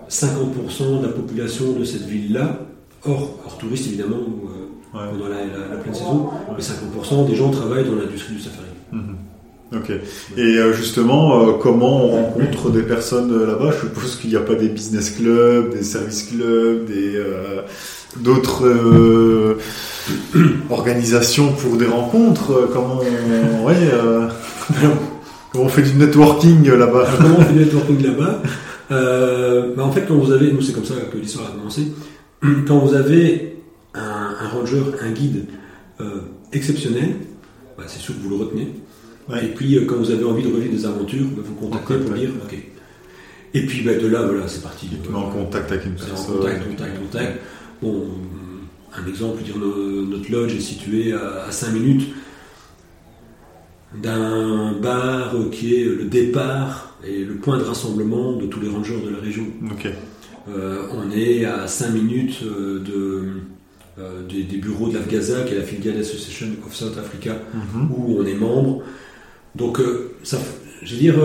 50% de la population de cette ville-là, hors, hors touristes évidemment, ou, euh, Ouais. pendant la, la- la pleine saison, mais 50% des gens travaillent dans l'industrie du safari. Mhm. Ok. Et euh, justement, euh, comment on rencontre des personnes euh, là-bas? Je suppose qu'il n'y a pas des business clubs, des service clubs, des euh, d'autres euh, organisations pour des rencontres. Euh, Comment on, ouais, euh, comment on fait du networking euh, là-bas comment on fait du networking là-bas? Euh, bah, En fait, quand vous avez, nous c'est comme ça que l'histoire a commencé, quand vous avez un, un ranger, un guide euh, exceptionnel, bah, c'est sûr que vous le retenez. Ouais. Et puis, quand vous avez envie de revivre des aventures, bah, vous contactez pour dire OK. Et puis, bah, de là, voilà, c'est parti. Te mets en contact avec une C'est en personne. contact, contact, contact. Bon, un exemple, dire no- notre lodge est situé à, 5 minutes d'un bar qui est le départ et le point de rassemblement de tous les rangers de la région. Euh, on est à 5 minutes euh, de, euh, des, des bureaux de l'Afgaza, qui est la filiale Association of South Africa, Mhm. où on est membre. Donc, euh, ça, je veux dire,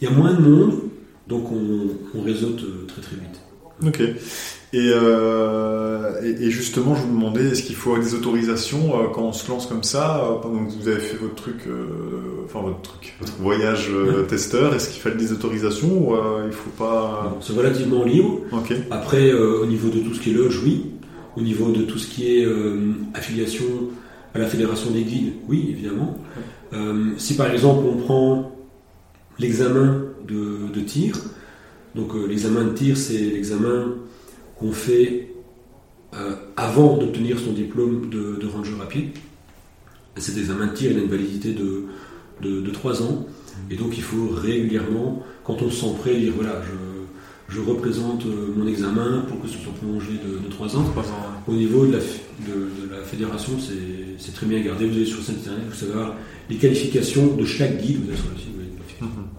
il y a moins de monde, donc on, on réseaute très très vite. Ok. Et, euh, et, et justement, je vous demandais, est-ce qu'il faut des autorisations euh, quand on se lance comme ça euh, Pendant que vous avez fait votre truc, enfin votre truc, votre voyage testeur, est-ce qu'il fallait des autorisations ou il faut pas c'est relativement libre. Après, au niveau de tout ce qui est loge, oui. Au niveau de tout ce qui est affiliation à la Fédération des guides, oui, évidemment. Si par exemple on prend l'examen de, de tir, donc euh, l'examen de tir, c'est l'examen qu'on fait euh, avant d'obtenir son diplôme de, de ranger à pied. Et Cet examen de tir, il a une validité de de, de 3 ans. Et donc il faut régulièrement, quand on se sent prêt, dire voilà, je, je représente euh, mon examen pour que ce soit prolongé de, de 3 ans. Trois ans, Au niveau de la, de, de la fédération, c'est c'est très bien gardé. Vous allez sur le site internet, vous savez les qualifications de chaque guide. Vous allez sur le site, vous avez les qualifications.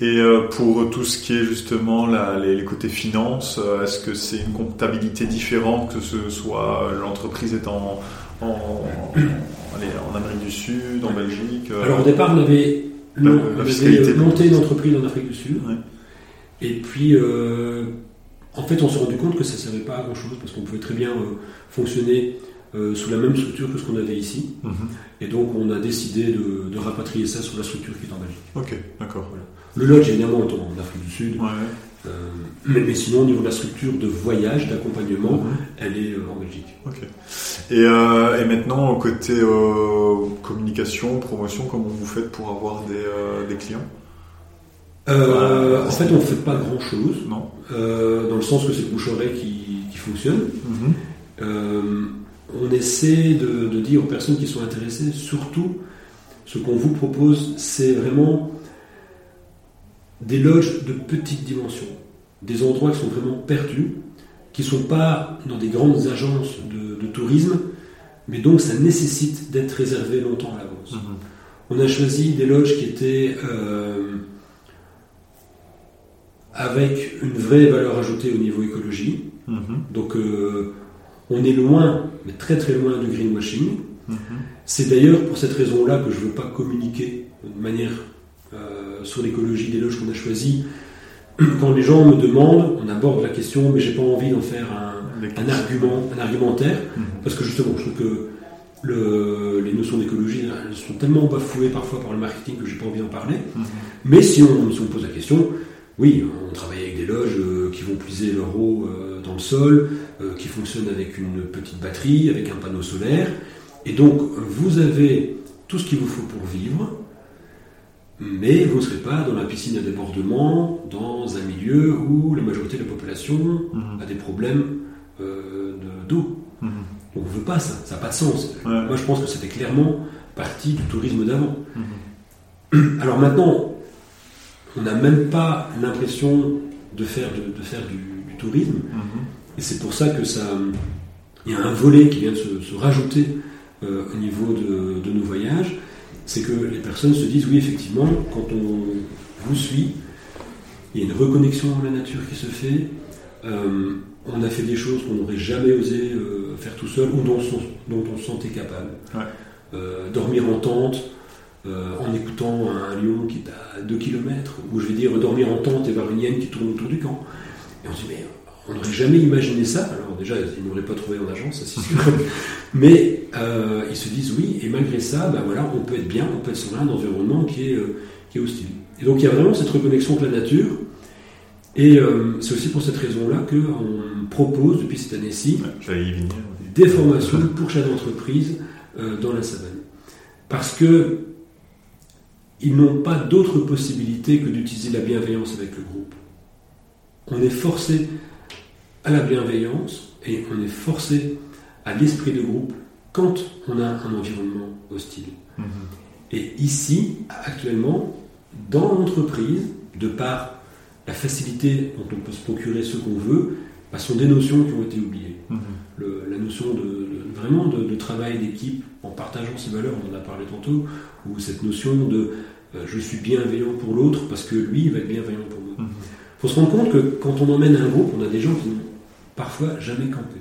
Et euh, pour tout ce qui est justement la- les, les côtés finances, euh, est-ce que c'est une comptabilité différente que ce soit euh, l'entreprise est en, en, en Amérique du Sud, en Belgique Alors au départ, on avait, La- la monté une entreprise en Afrique du Sud. Ouais. Et puis, euh, en fait, on s'est rendu compte que ça ne servait pas à grand-chose parce qu'on pouvait très bien euh, fonctionner euh, sous la même structure que ce qu'on avait ici. Mhm. Et donc, on a décidé de, de rapatrier ça sur la structure qui est en Belgique. Ok, d'accord. Le lodge, évidemment, est en Afrique du Sud. Euh, mais, mais sinon, au niveau de la structure de voyage, d'accompagnement, Mhm. elle est euh, en Belgique. Et, euh, et maintenant, côté communication, promotion, comment vous faites pour avoir des, des clients? En fait, on ne fait pas grand-chose, Non dans le sens que c'est le bouche-oreille qui, qui fonctionne. Mhm. On essaie de, de dire aux personnes qui sont intéressées, surtout, ce qu'on vous propose, c'est vraiment des loges de petite dimension, des endroits qui sont vraiment perdus, qui ne sont pas dans des grandes agences de, de tourisme, mais donc ça nécessite d'être réservé longtemps à l'avance. Mhm. On a choisi des loges qui étaient euh, avec une vraie valeur ajoutée au niveau écologie, Mhm. donc euh, on est loin, mais très très loin du greenwashing. Mhm. C'est d'ailleurs pour cette raison-là que je ne veux pas communiquer de manière sur l'écologie des loges qu'on a choisies. Quand les gens me demandent, on aborde la question, mais j'ai pas envie d'en faire un, argument, un argumentaire, Mhm. parce que justement, je trouve que le- les notions d'écologie elles sont tellement bafouées parfois par le marketing que j'ai pas envie d'en parler. Mhm. Mais si on, si on pose la question, oui, on travaille avec des loges euh, qui vont puiser leur eau euh, dans le sol, euh, qui fonctionnent avec une petite batterie, avec un panneau solaire. Et donc, vous avez tout ce qu'il vous faut pour vivre, mais vous ne serez pas dans la piscine à débordement, dans un milieu où la majorité de la population Mhm. a des problèmes euh, de- d'eau. Mhm. On ne veut pas ça, ça n'a pas de sens. Ouais. Moi, je pense que c'était clairement partie du tourisme d'avant. Mhm. Alors maintenant, on n'a même pas l'impression de faire, de, de faire du, du tourisme, et c'est pour ça que ça, il y a un volet qui vient de se, se rajouter euh, au niveau de, de nos voyages, c'est que les personnes se disent oui effectivement, quand on vous suit, il y a une reconnexion à la nature qui se fait. euh, on a fait des choses qu'on n'aurait jamais osé euh, faire tout seul ou dont, on- dont on se sentait capable. Ouais. Euh, dormir en tente, en écoutant un lion qui est à 2 km, ou je vais dire dormir en tente et voir une hyène qui tourne autour du camp. Et on se dit, mais on n'aurait jamais imaginé ça. Alors déjà, ils n'auraient pas trouvé en agence, ça c'est sûr. mais euh, ils se disent oui, et malgré ça, ben voilà, on peut être bien, on peut être sur un environnement qui est, euh, qui est hostile. Et donc il y a vraiment cette reconnexion avec la nature. Et euh, c'est aussi pour cette raison-là qu'on propose depuis cette année-ci Ouais, venir. des formations pour chefs d'entreprise dans la savane. Parce que ils n'ont pas d'autre possibilité que d'utiliser la bienveillance avec le groupe. On est forcé à la bienveillance et on est forcé à l'esprit de groupe quand on a un environnement hostile. Mhm. Et ici, actuellement, dans l'entreprise, de par la facilité dont on peut se procurer ce qu'on veut, bah, sont des notions qui ont été oubliées. Mhm. Le- la notion de, de- vraiment de, de travail d'équipe en partageant ses valeurs, on en a parlé tantôt, ou cette notion de euh, je suis bienveillant pour l'autre parce que lui il va être bienveillant pour moi. Il Mhm. faut se rendre compte que quand on emmène un groupe, on a des gens qui n'ont parfois jamais campé.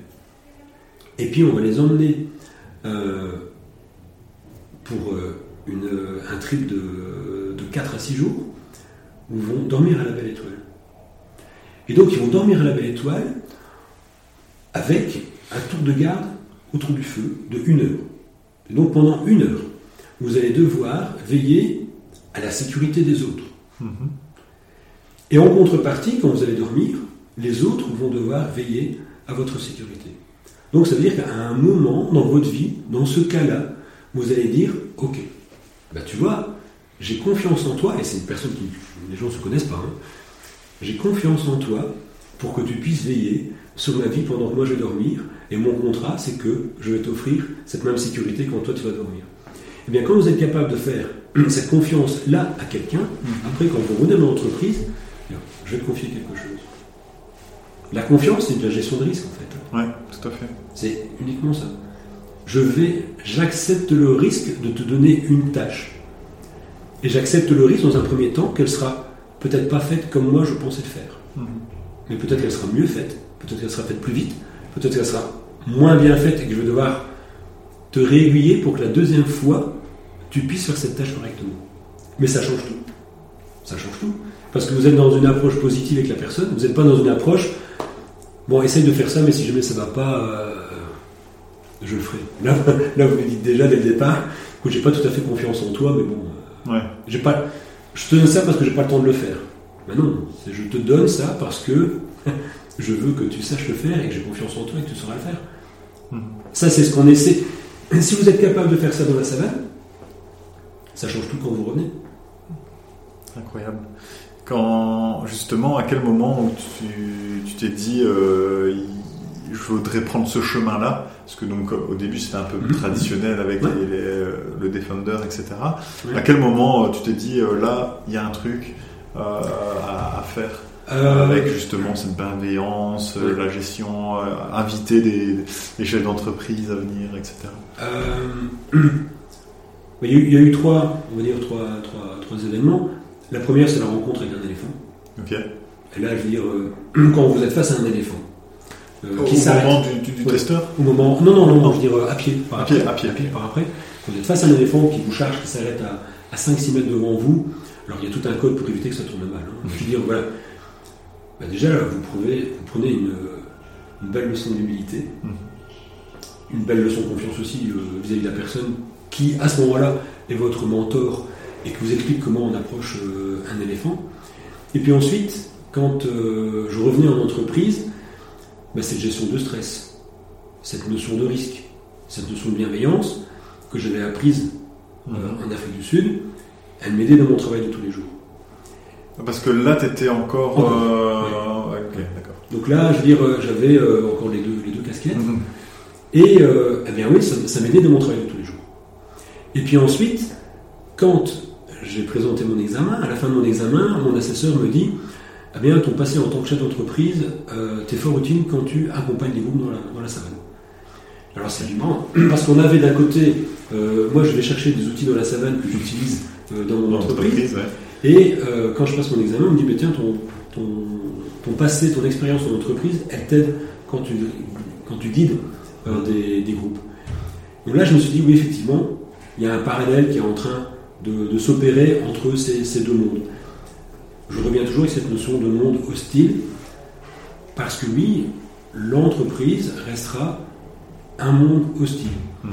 Et puis on va les emmener euh, pour euh, une, euh, un trip de, de 4 à 6 jours où ils vont dormir à la belle étoile. Et donc ils vont dormir à la belle étoile avec un tour de garde autour du feu de une heure. Et donc pendant une heure, vous allez devoir veiller à la sécurité des autres. Mhm. Et en contrepartie, quand vous allez dormir, les autres vont devoir veiller à votre sécurité. Donc ça veut dire qu'à un moment dans votre vie, dans ce cas-là, vous allez dire, ok, bah tu vois, j'ai confiance en toi, et c'est une personne qui, les gens ne se connaissent pas, hein. j'ai confiance en toi pour que tu puisses veiller sur ma vie pendant que moi je vais dormir, et mon contrat, c'est que je vais t'offrir cette même sécurité quand toi tu vas dormir. Eh bien, quand vous êtes capable de faire cette confiance-là à quelqu'un, après, quand vous revenez dans l'entreprise, bien, je vais te confier quelque chose. La confiance, c'est de la gestion de risque, en fait. Ouais, tout à fait. C'est uniquement ça. Je vais, j'accepte le risque de te donner une tâche. Et j'accepte le risque dans un premier temps qu'elle sera peut-être pas faite comme moi je pensais le faire. Mhm. Mais peut-être qu'elle sera mieux faite, peut-être qu'elle sera faite plus vite, peut-être qu'elle sera moins bien faite et que je vais devoir te réaiguiller pour que la deuxième fois, tu puisses faire cette tâche correctement. Mais ça change tout. Ça change tout. Parce que vous êtes dans une approche positive avec la personne, vous n'êtes pas dans une approche, bon, essaye de faire ça, mais si jamais ça va pas, euh, je le ferai. Là, là, vous me dites déjà dès le départ, écoute, j'ai pas tout à fait confiance en toi, mais bon, euh, Ouais. j'ai pas, je te donne ça parce que j'ai pas le temps de le faire. Mais non, je te donne ça parce que je veux que tu saches le faire et que j'ai confiance en toi et que tu sauras le faire. Mhm. Ça, c'est ce qu'on essaie. Si vous êtes capable de faire ça dans la savane, ça change tout quand vous revenez. Incroyable. Quand, justement, à quel moment où tu t'es dit, euh, je voudrais prendre ce chemin-là? Parce que donc au début c'était un peu Mhm. traditionnel avec Ouais. les- les- le Defender, etc. Ouais. À quel moment euh, tu t'es dit, euh, là, il y a un truc euh, à, à faire Euh, avec justement cette bienveillance, Ouais. la gestion, inviter des, des chefs d'entreprise à venir, etc. Il, y a eu, il y a eu trois, on va dire trois, trois, trois événements. La première, c'est la rencontre avec un éléphant. Ok. Et là, je veux dire, euh, quand vous êtes face à un éléphant, euh, Au qui s'arrête moment du, du- du Ouais. testeur au moment, non, non, non, non, je veux dire euh, à pied, par À après, pied, à pied. par après. Quand vous êtes face à un éléphant qui vous charge, qui s'arrête à, à 5-6 mètres devant vous, alors il y a tout un code pour éviter que ça tourne mal. hein. Je veux dire, voilà. Bah, déjà, là, vous, prouvez- vous prenez une, une belle leçon d'humilité, Mhm. une belle leçon de confiance aussi vis-à-vis de la personne qui, à ce moment-là, est votre mentor et qui vous explique comment on approche euh, un éléphant. Et puis ensuite, quand euh, je revenais en entreprise, bah, cette gestion de stress, cette notion de risque, cette notion de bienveillance que j'avais apprise euh, en Afrique du Sud, elle m'aidait dans mon travail de tous les jours. Parce que là, tu étais encore. Encore. euh, ouais, ok, d'accord. Donc là, je veux dire, j'avais encore les deux, les deux casquettes. Mhm. Et euh, eh bien oui, ça, ça m'aidait dans mon travail de tous les jours. Et puis ensuite, quand j'ai présenté mon examen, à la fin de mon examen, mon assesseur me dit Eh bien, ton passé en tant que chef d'entreprise, euh, t'es fort utile quand tu accompagnes les groupes dans la, dans la savane. Alors c'est marrant, parce qu'on avait d'un côté, euh, moi je vais chercher des outils dans la savane que j'utilise euh, dans mon Dans entreprise, ouais. et euh, quand je passe mon examen, on me dit, mais tiens, ton, ton, ton passé, ton expérience en entreprise, elle t'aide quand tu, quand tu guides des, des groupes. Donc là, je me suis dit, oui, effectivement, il y a un parallèle qui est en train de, de s'opérer entre ces, ces deux mondes. Je reviens toujours avec cette notion de monde hostile, parce que oui, l'entreprise restera un monde hostile. Mhm.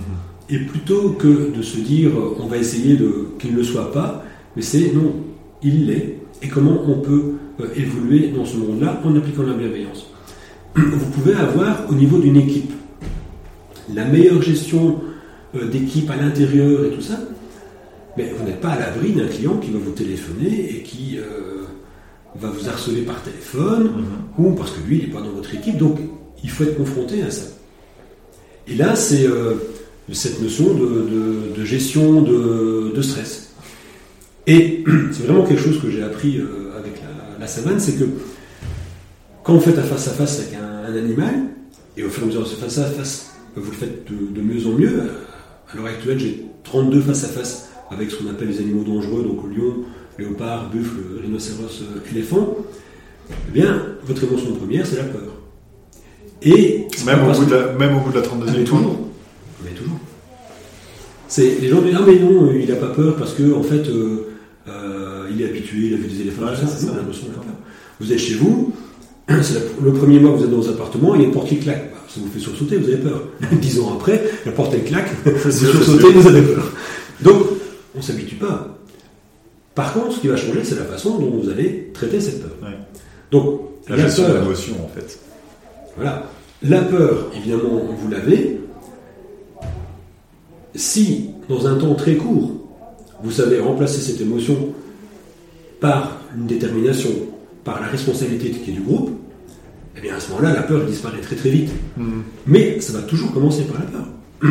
Et plutôt que de se dire on va essayer qu'il ne le soit pas, mais c'est non, il l'est. Et comment on peut euh, évoluer dans ce monde-là en appliquant la bienveillance? Vous pouvez avoir au niveau d'une équipe la meilleure gestion euh, d'équipe à l'intérieur et tout ça, mais vous n'êtes pas à l'abri d'un client qui va vous téléphoner et qui euh, va vous harceler par téléphone Mhm. ou parce que lui, il n'est pas dans votre équipe, donc il faut être confronté à ça. Et là, c'est euh, cette notion de, de- de gestion de, de stress. Et c'est vraiment quelque chose que j'ai appris euh, avec la, la savane, c'est que quand vous faites un face à face avec un, un animal, et au fur et à mesure de ce face à face, vous le faites de, de mieux en mieux. À l'heure actuelle, j'ai 32 face à face avec ce qu'on appelle les animaux dangereux, donc lion, léopard, buffle, rhinocéros, euh, éléphant. Eh bien, votre émotion première, c'est la peur. Et Même, au bout de la, même au bout de la ah, 32e mais fois. toujours. Mais toujours. C'est les gens disent ah mais non il n'a pas peur parce que en fait euh, euh, il est habitué il a vu des éléphants Ouais, ça. c'est ça. de la peur. Vous êtes chez vous la- le premier mois que vous êtes dans un appartement il y a une porte qui claque Bah, ça vous fait sursauter vous avez peur dix ans après la porte elle claque vous sursautez vous avez peur donc on s'habitue pas par contre ce qui va changer c'est la façon dont vous allez traiter cette peur Ouais. donc La la gestion de peur l'émotion, en fait. voilà. La peur, évidemment, vous l'avez. Si, dans un temps très court, vous savez remplacer cette émotion par une détermination, par la responsabilité qui est du groupe, eh bien à ce moment-là, la peur disparaît très très vite. Mhm. Mais ça va toujours commencer par la peur.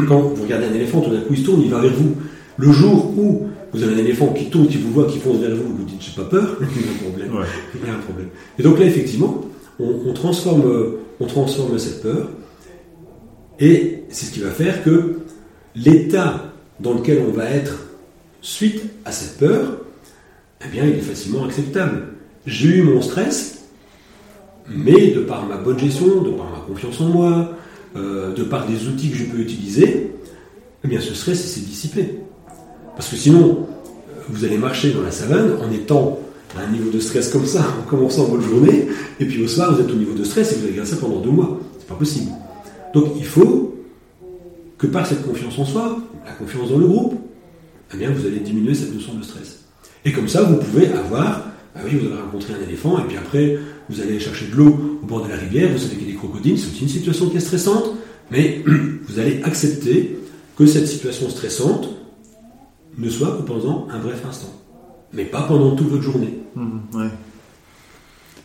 Quand vous regardez un éléphant, tout d'un coup il se tourne, il va vers vous. Le jour où vous avez un éléphant qui tourne, qui vous voit, qui fonce vers vous, vous dites j'ai pas peur, il y a un problème. Ouais. Il y a un problème. Et donc là, effectivement, on, on transforme, on transforme cette peur, et c'est ce qui va faire que l'état dans lequel on va être suite à cette peur, eh bien, il est facilement acceptable. J'ai eu mon stress, mais de par ma bonne gestion, de par ma confiance en moi, euh, de par des outils que je peux utiliser, eh bien, ce stress s'est dissipé. Parce que sinon, vous allez marcher dans la savane en étant à un niveau de stress comme ça, en commençant votre journée, et puis au soir, vous êtes au niveau de stress et vous allez garder ça pendant deux mois. C'est pas possible. Donc, il faut que par cette confiance en soi, la confiance dans le groupe, eh bien, vous allez diminuer cette notion de stress. Et comme ça, vous pouvez avoir, ah oui, vous avez rencontré un éléphant, et puis après, vous allez chercher de l'eau au bord de la rivière, vous savez qu'il y a des crocodiles, c'est aussi une situation qui est stressante, mais vous allez accepter que cette situation stressante ne soit que pendant un bref instant, mais pas pendant toute votre journée. Mhm, ouais.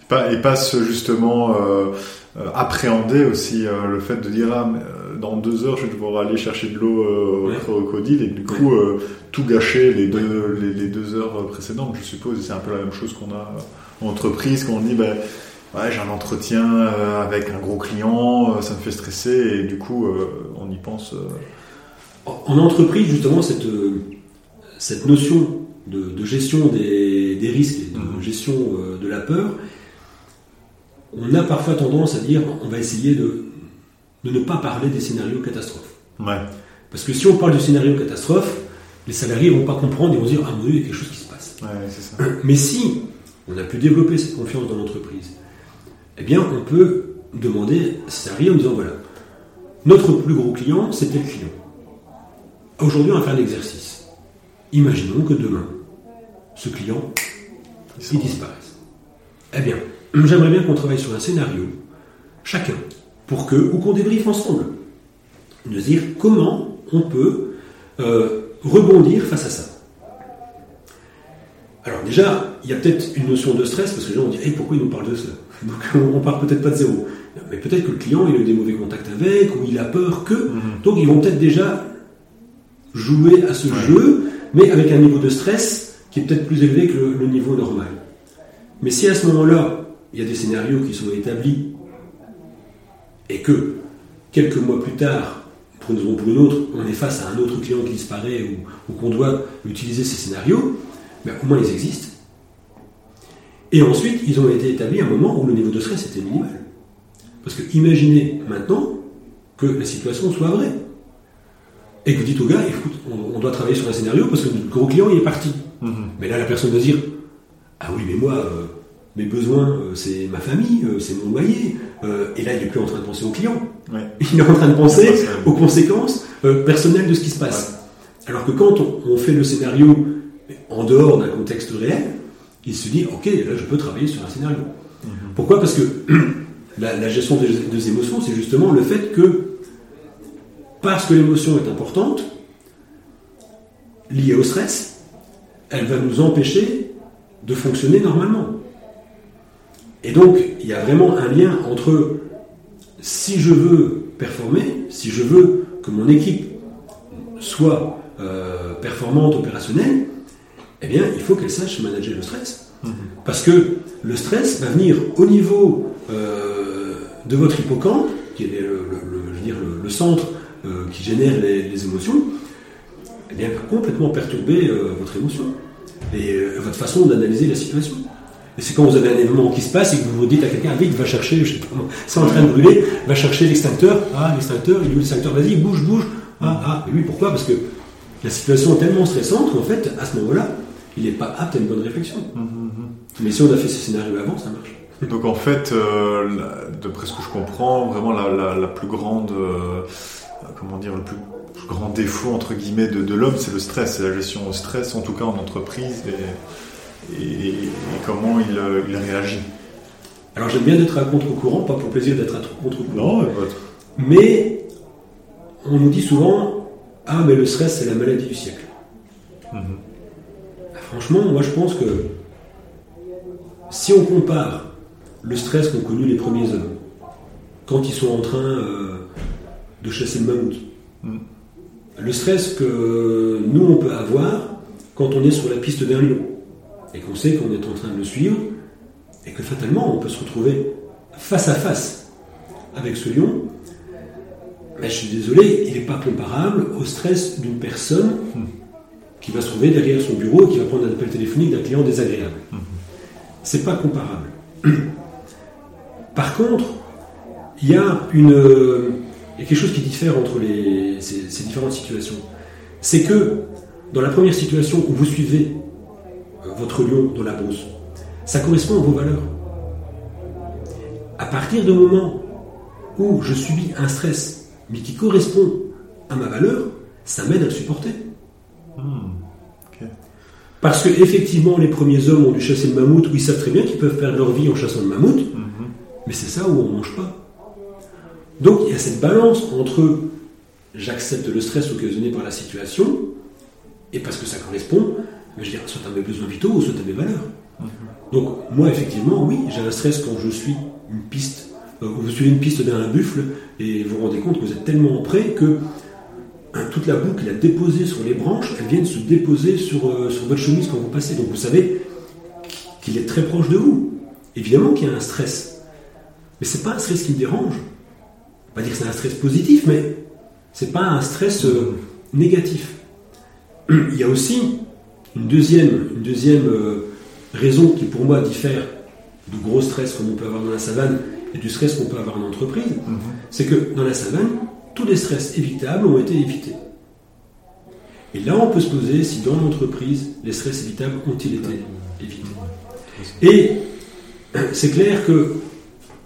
Pas- Et passe justement euh, euh, appréhender aussi euh, le fait de dire ah mais, dans deux heures je vais devoir aller chercher de l'eau Ouais. au crocodile et du coup tout gâcher les deux les, les deux heures précédentes je suppose c'est un peu la même chose qu'on a en entreprise quand on dit ben ouais j'ai un entretien avec un gros client ça me fait stresser et du coup on y pense En en entreprise, justement, cette, cette notion de, de gestion des, des risques et de Mhm. gestion euh, de la peur, on a parfois tendance à dire on va essayer de, de ne pas parler des scénarios catastrophes. ouais Parce que si on parle du scénario catastrophe, les salariés vont pas comprendre et vont se dire ah mon Dieu, il y a quelque chose qui se passe. ouais c'est ça Mais si on a pu développer cette confiance dans l'entreprise, eh bien, on peut demander à ces salariés en disant voilà, notre plus gros client, c'est tel client. Aujourd'hui, on va faire un exercice. Imaginons que demain, ce client, il disparaisse. Eh bien, j'aimerais bien qu'on travaille sur un scénario, chacun, pour que, ou qu'on débriefe ensemble, de dire comment on peut euh, rebondir face à ça. Alors déjà, il y a peut-être une notion de stress, parce que les gens vont dire, Eh, pourquoi il nous parle de ça? Donc on part peut-être pas de zéro. Mais peut-être que le client, il a eu des mauvais contacts avec, ou il a peur que. Mhm. Donc ils vont peut-être déjà jouer à ce Ouais. jeu, mais avec un niveau de stress qui est peut-être plus élevé que le, niveau normal. Mais si à ce moment-là, il y a des scénarios qui sont établis, et que quelques mois plus tard, pour une raison ou pour une autre, on est face à un autre client qui disparaît ou, ou qu'on doit utiliser ces scénarios, ben, au moins ils existent. Et ensuite, ils ont été établis à un moment où le niveau de stress était minimal. Parce que imaginez maintenant que la situation soit vraie. Et que vous dites au gars, écoute, on, on doit travailler sur un scénario parce que notre gros client il est parti. Mhm. Mais là, la personne va dire Ah oui, mais moi, euh, mes besoins, euh, c'est ma famille, euh, c'est mon loyer. Et là, il n'est plus en train de penser au client. ouais Il est en train de penser aux conséquences personnelles de ce qui se passe. Alors que quand on, on fait le scénario en dehors d'un contexte réel, il se dit Ok, là, je peux travailler sur un scénario. Pourquoi? Parce que la, la gestion des, des émotions, c'est justement le fait que, parce que l'émotion est importante, liée au stress, elle va nous empêcher de fonctionner normalement. Et donc, il y a vraiment un lien entre si je veux performer, si je veux que mon équipe soit euh, performante, opérationnelle, eh bien, il faut qu'elle sache manager le stress. Parce que le stress va venir au niveau euh, de votre hippocampe, qui est le, le- le- je veux dire, le- le centre euh, qui génère les, les émotions, eh bien, va complètement perturber euh, votre émotion et euh, votre façon d'analyser la situation. Et c'est quand vous avez un événement qui se passe et que vous vous dites à quelqu'un, vite, va chercher, je sais pas, c'est en train de brûler, va chercher l'extincteur. Ah, l'extincteur, il est où l'extincteur? Vas-y, bouge, bouge. Ah, ah, et oui, pourquoi? Parce que la situation est tellement stressante qu'en fait, à ce moment-là, il n'est pas apte à une bonne réflexion. Mais si on a fait ce scénario avant, ça marche. Donc en fait, euh, la- d'après ce que je comprends, vraiment la, la, la plus grande, euh, comment dire, le plus, grand défaut entre guillemets de, de l'homme, c'est le stress, c'est la gestion au stress, en tout cas en entreprise, et, et, et comment il, euh, il réagit. Alors j'aime bien d'être à contre-courant, pas pour plaisir d'être à contre-courant. Non, euh, votre- Mais on nous dit souvent Ah, mais le stress, c'est la maladie du siècle. Mhm. Ah, Franchement, moi je pense que si on compare le stress qu'ont connu les premiers hommes, quand ils sont en train euh, de chasser le mammouth, Mhm. le stress que nous, on peut avoir quand on est sur la piste d'un lion et qu'on sait qu'on est en train de le suivre et que fatalement, on peut se retrouver face à face avec ce lion. Mais je suis désolé, il n'est pas comparable au stress d'une personne qui va se trouver derrière son bureau et qui va prendre un appel téléphonique d'un client désagréable. C'est pas comparable. Par contre, il y a une, il y a quelque chose qui diffère entre les, ces, ces différentes situations. C'est que dans la première situation où vous suivez euh, votre lion dans la brousse, ça correspond à vos valeurs. À partir du moment où je subis un stress, mais qui correspond à ma valeur, ça m'aide à le supporter. Parce que effectivement, les premiers hommes ont dû chasser le mammouth, où ils savent très bien qu'ils peuvent perdre leur vie en chassant le mammouth, mais c'est ça où on ne mange pas. Donc il y a cette balance entre j'accepte le stress occasionné par la situation, et parce que ça correspond, je veux dire, soit à mes besoins vitaux ou soit à mes valeurs. Donc moi effectivement, oui, j'ai un stress quand je suis une piste, euh, vous suivez une piste d'un buffle, et vous vous rendez compte que vous êtes tellement près que hein, toute la boue qu'il a déposée sur les branches, elle vient de se déposer sur, euh, sur votre chemise quand vous passez. Donc vous savez qu'il est très proche de vous. Évidemment qu'il y a un stress. Mais c'est pas un stress qui me dérange. Pas dire que c'est un stress positif, mais c'est pas un stress euh, négatif. Il y a aussi une deuxième, une deuxième euh, raison qui pour moi diffère du gros stress comme on peut avoir dans la savane et du stress qu'on peut avoir en entreprise, c'est que dans la savane, tous les stress évitables ont été évités. Et là, on peut se poser si dans l'entreprise, les stress évitables ont-ils été évités. Et c'est clair que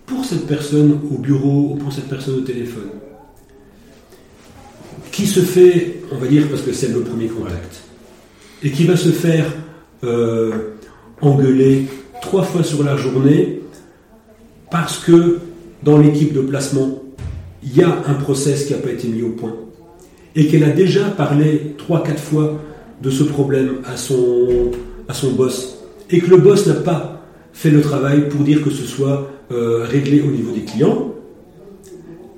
pour cette personne au bureau ou pour cette personne au téléphone, qui se fait, on va dire, parce que c'est le premier contact, et qui va se faire euh, engueuler trois fois sur la journée parce que dans l'équipe de placement, il y a un process qui n'a pas été mis au point et qu'elle a déjà parlé trois, quatre fois de ce problème à son, à son boss et que le boss n'a pas fait le travail pour dire que ce soit euh, réglé au niveau des clients,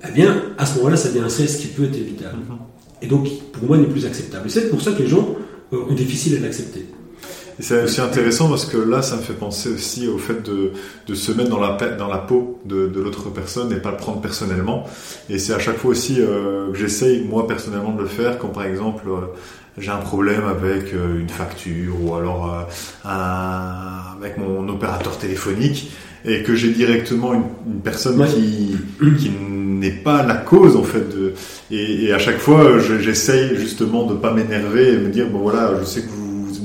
eh bien, à ce moment-là, ça devient un stress qui peut être évitable. Et donc, pour moi, n'est plus acceptable. Et c'est pour ça que les gens euh, ont difficile à l'accepter. Et c'est aussi intéressant parce que là, ça me fait penser aussi au fait de, de se mettre dans la, pe- dans la peau de, de l'autre personne et pas le prendre personnellement. Et c'est à chaque fois aussi euh, que j'essaye, moi, personnellement, de le faire quand, par exemple, euh, j'ai un problème avec euh, une facture ou alors euh, un- avec mon opérateur téléphonique et que j'ai directement une, une personne Ouais. qui, qui n'est pas la cause en fait de et, et à chaque fois je- j'essaye justement de pas m'énerver et me dire bon voilà je sais que vous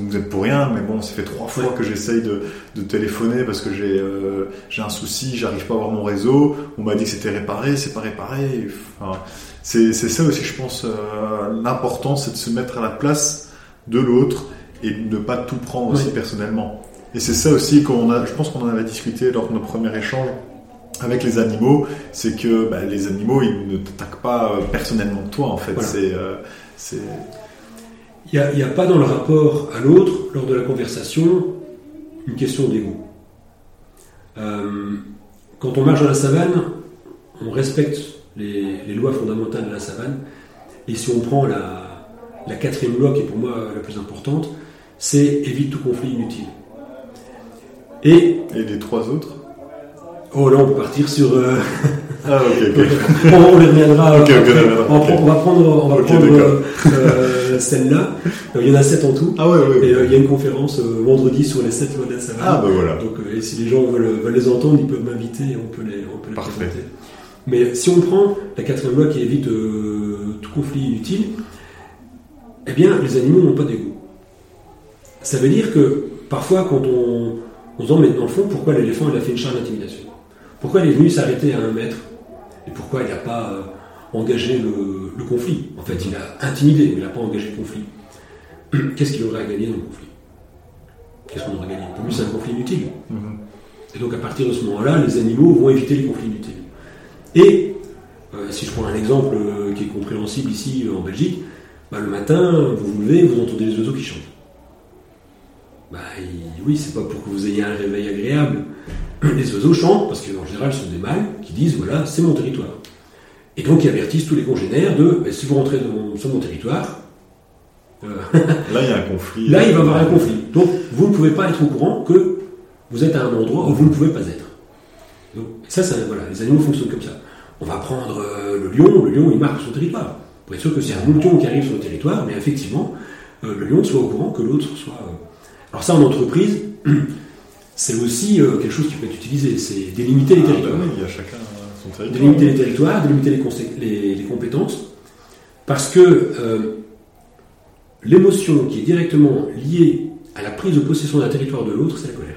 vous êtes pour rien mais bon ça fait trois fois Ouais. que j'essaye de, de téléphoner parce que j'ai euh, j'ai un souci j'arrive pas à avoir mon réseau on m'a dit que c'était réparé c'est pas réparé enfin, c'est c'est ça aussi je pense euh, l'important c'est de se mettre à la place de l'autre et de ne pas tout prendre aussi Ouais. personnellement et c'est ça aussi qu'on a je pense qu'on en avait discuté lors de nos premiers échanges avec les animaux, c'est que bah, les animaux, ils ne t'attaquent pas euh, personnellement toi, en fait. Voilà. C'est, euh, c'est, Il n'y a, pas dans le rapport à l'autre, lors de la conversation, une question d'ego. Euh, quand on marche dans la savane, on respecte les, les lois fondamentales de la savane. Et si on prend la, la quatrième loi, qui est pour moi la plus importante, c'est évite tout conflit inutile. Et, et les trois autres oh là, on peut partir sur. euh, Ah, ok, ok. on, on y reviendra. On, va prendre- on va prendre, on va Ok, prendre d'accord. euh, celle-là. Euh, Il y en a sept en tout. Ah, ouais, ouais. Et euh, il y a une conférence euh, vendredi sur les 7 lois de la savane. Ah, bah voilà. Donc, euh, et si les gens veulent, veulent les entendre, ils peuvent m'inviter et on peut les, on peut les Parfait. présenter. Mais si on prend la quatrième loi qui évite euh, tout conflit inutile, eh bien, les animaux n'ont pas d'ego. Ça veut dire que parfois, quand on, on se demande, mais dans le fond, pourquoi l'éléphant il a fait une charge d'intimidation? Pourquoi il est venu s'arrêter à un mètre? Et pourquoi il n'a pas euh, engagé le, le conflit? En fait, il a intimidé, mais il n'a pas engagé le conflit. Qu'est-ce qu'il aurait à gagner dans le conflit? Qu'est-ce qu'on aurait gagné Pour lui, c'est un conflit inutile. Mhm. Et donc, à partir de ce moment-là, les animaux vont éviter les conflits inutiles. Et, euh, si je prends un exemple euh, qui est compréhensible ici en Belgique, bah, le matin, vous vous levez, vous entendez les oiseaux qui chantent. Bah, oui, c'est pas pour que vous ayez un réveil agréable. Les oiseaux chantent parce qu'en général, ce sont des mâles qui disent voilà, c'est mon territoire. Et donc, ils avertissent tous les congénères de ben, si vous rentrez dans- sur mon territoire, euh, Là, il y a un conflit. là, il va y avoir un conflit. Donc, vous ne pouvez pas être au courant que vous êtes à un endroit où vous ne pouvez pas être. Donc, ça, ça voilà, les animaux fonctionnent comme ça. On va prendre euh, le lion, le lion, il marque son territoire. Pour être sûr que c'est un mouton qui arrive sur le territoire, mais effectivement, euh, le lion soit au courant que l'autre soit. Alors, ça, en entreprise, c'est aussi euh, quelque chose qui peut être utilisé, c'est délimiter les Ah, bah territoires. oui, il y a chacun son territoire. délimiter les territoires, délimiter les, consé- les- les compétences, parce que euh, l'émotion qui est directement liée à la prise de possession d'un territoire de l'autre, c'est la colère.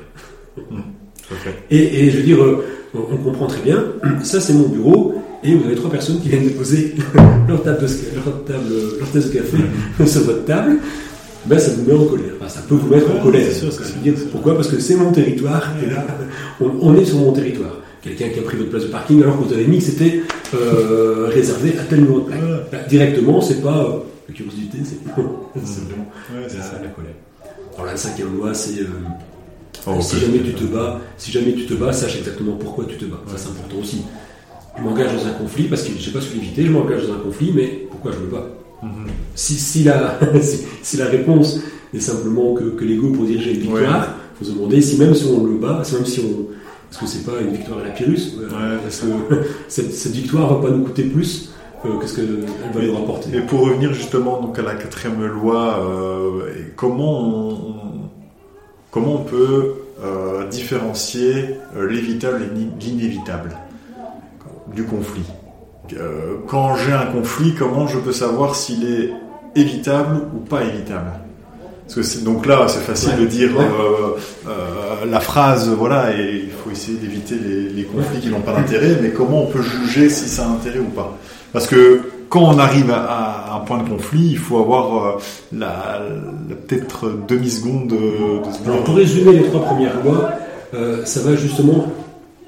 Fait. Et, et je veux dire, euh, on comprend très bien, ça c'est mon bureau, et vous avez trois personnes qui viennent déposer leur, table de, leur, table, leur tasse de café sur votre table, ben ça vous met en colère. Enfin, ça peut vous mettre en colère. sûr, pourquoi Parce que c'est mon territoire, et là, on, on est sur mon territoire. Quelqu'un qui a pris votre place de parking alors que vous avez mis que c'était euh, réservé à tel numéro de plaque. Ben, directement, c'est pas euh, la curiosité, c'est c'est vraiment Ouais, c'est la, ça. la colère. Alors la cinquième loi, c'est euh, Oh, si jamais tu te bats, si jamais tu te bats, sache exactement pourquoi tu te bats. Ça c'est important aussi. Je m'engage dans un conflit parce que je sais pas su l'éviter, je m'engage dans un conflit, mais pourquoi je me bats? Si, si, la, si, si la réponse est simplement que, que l'ego pour dire j'ai une victoire, il faut se demander si même si on le bat, si même si on. Est-ce que c'est pas une victoire à la Pyrrhus Euh, Ouais, cette, cette victoire va pas nous coûter plus euh, que ce qu'elle va nous rapporter Et pour revenir justement donc à la quatrième loi, euh, et comment on, on- comment on peut euh, différencier l'évitable et l'in- l'inévitable du conflit? Euh, Quand j'ai un conflit, comment je peux savoir s'il est évitable ou pas évitable? Parce que donc là, c'est facile Ouais. de dire Ouais. euh, euh, la phrase, voilà, et il faut essayer d'éviter les, les conflits qui n'ont pas d'intérêt, mais comment on peut juger si ça a intérêt ou pas? Parce que quand on arrive à, à un point de conflit, il faut avoir la, la- peut-être demi-seconde de, de Alors pour résumer les trois premières lois, ça va justement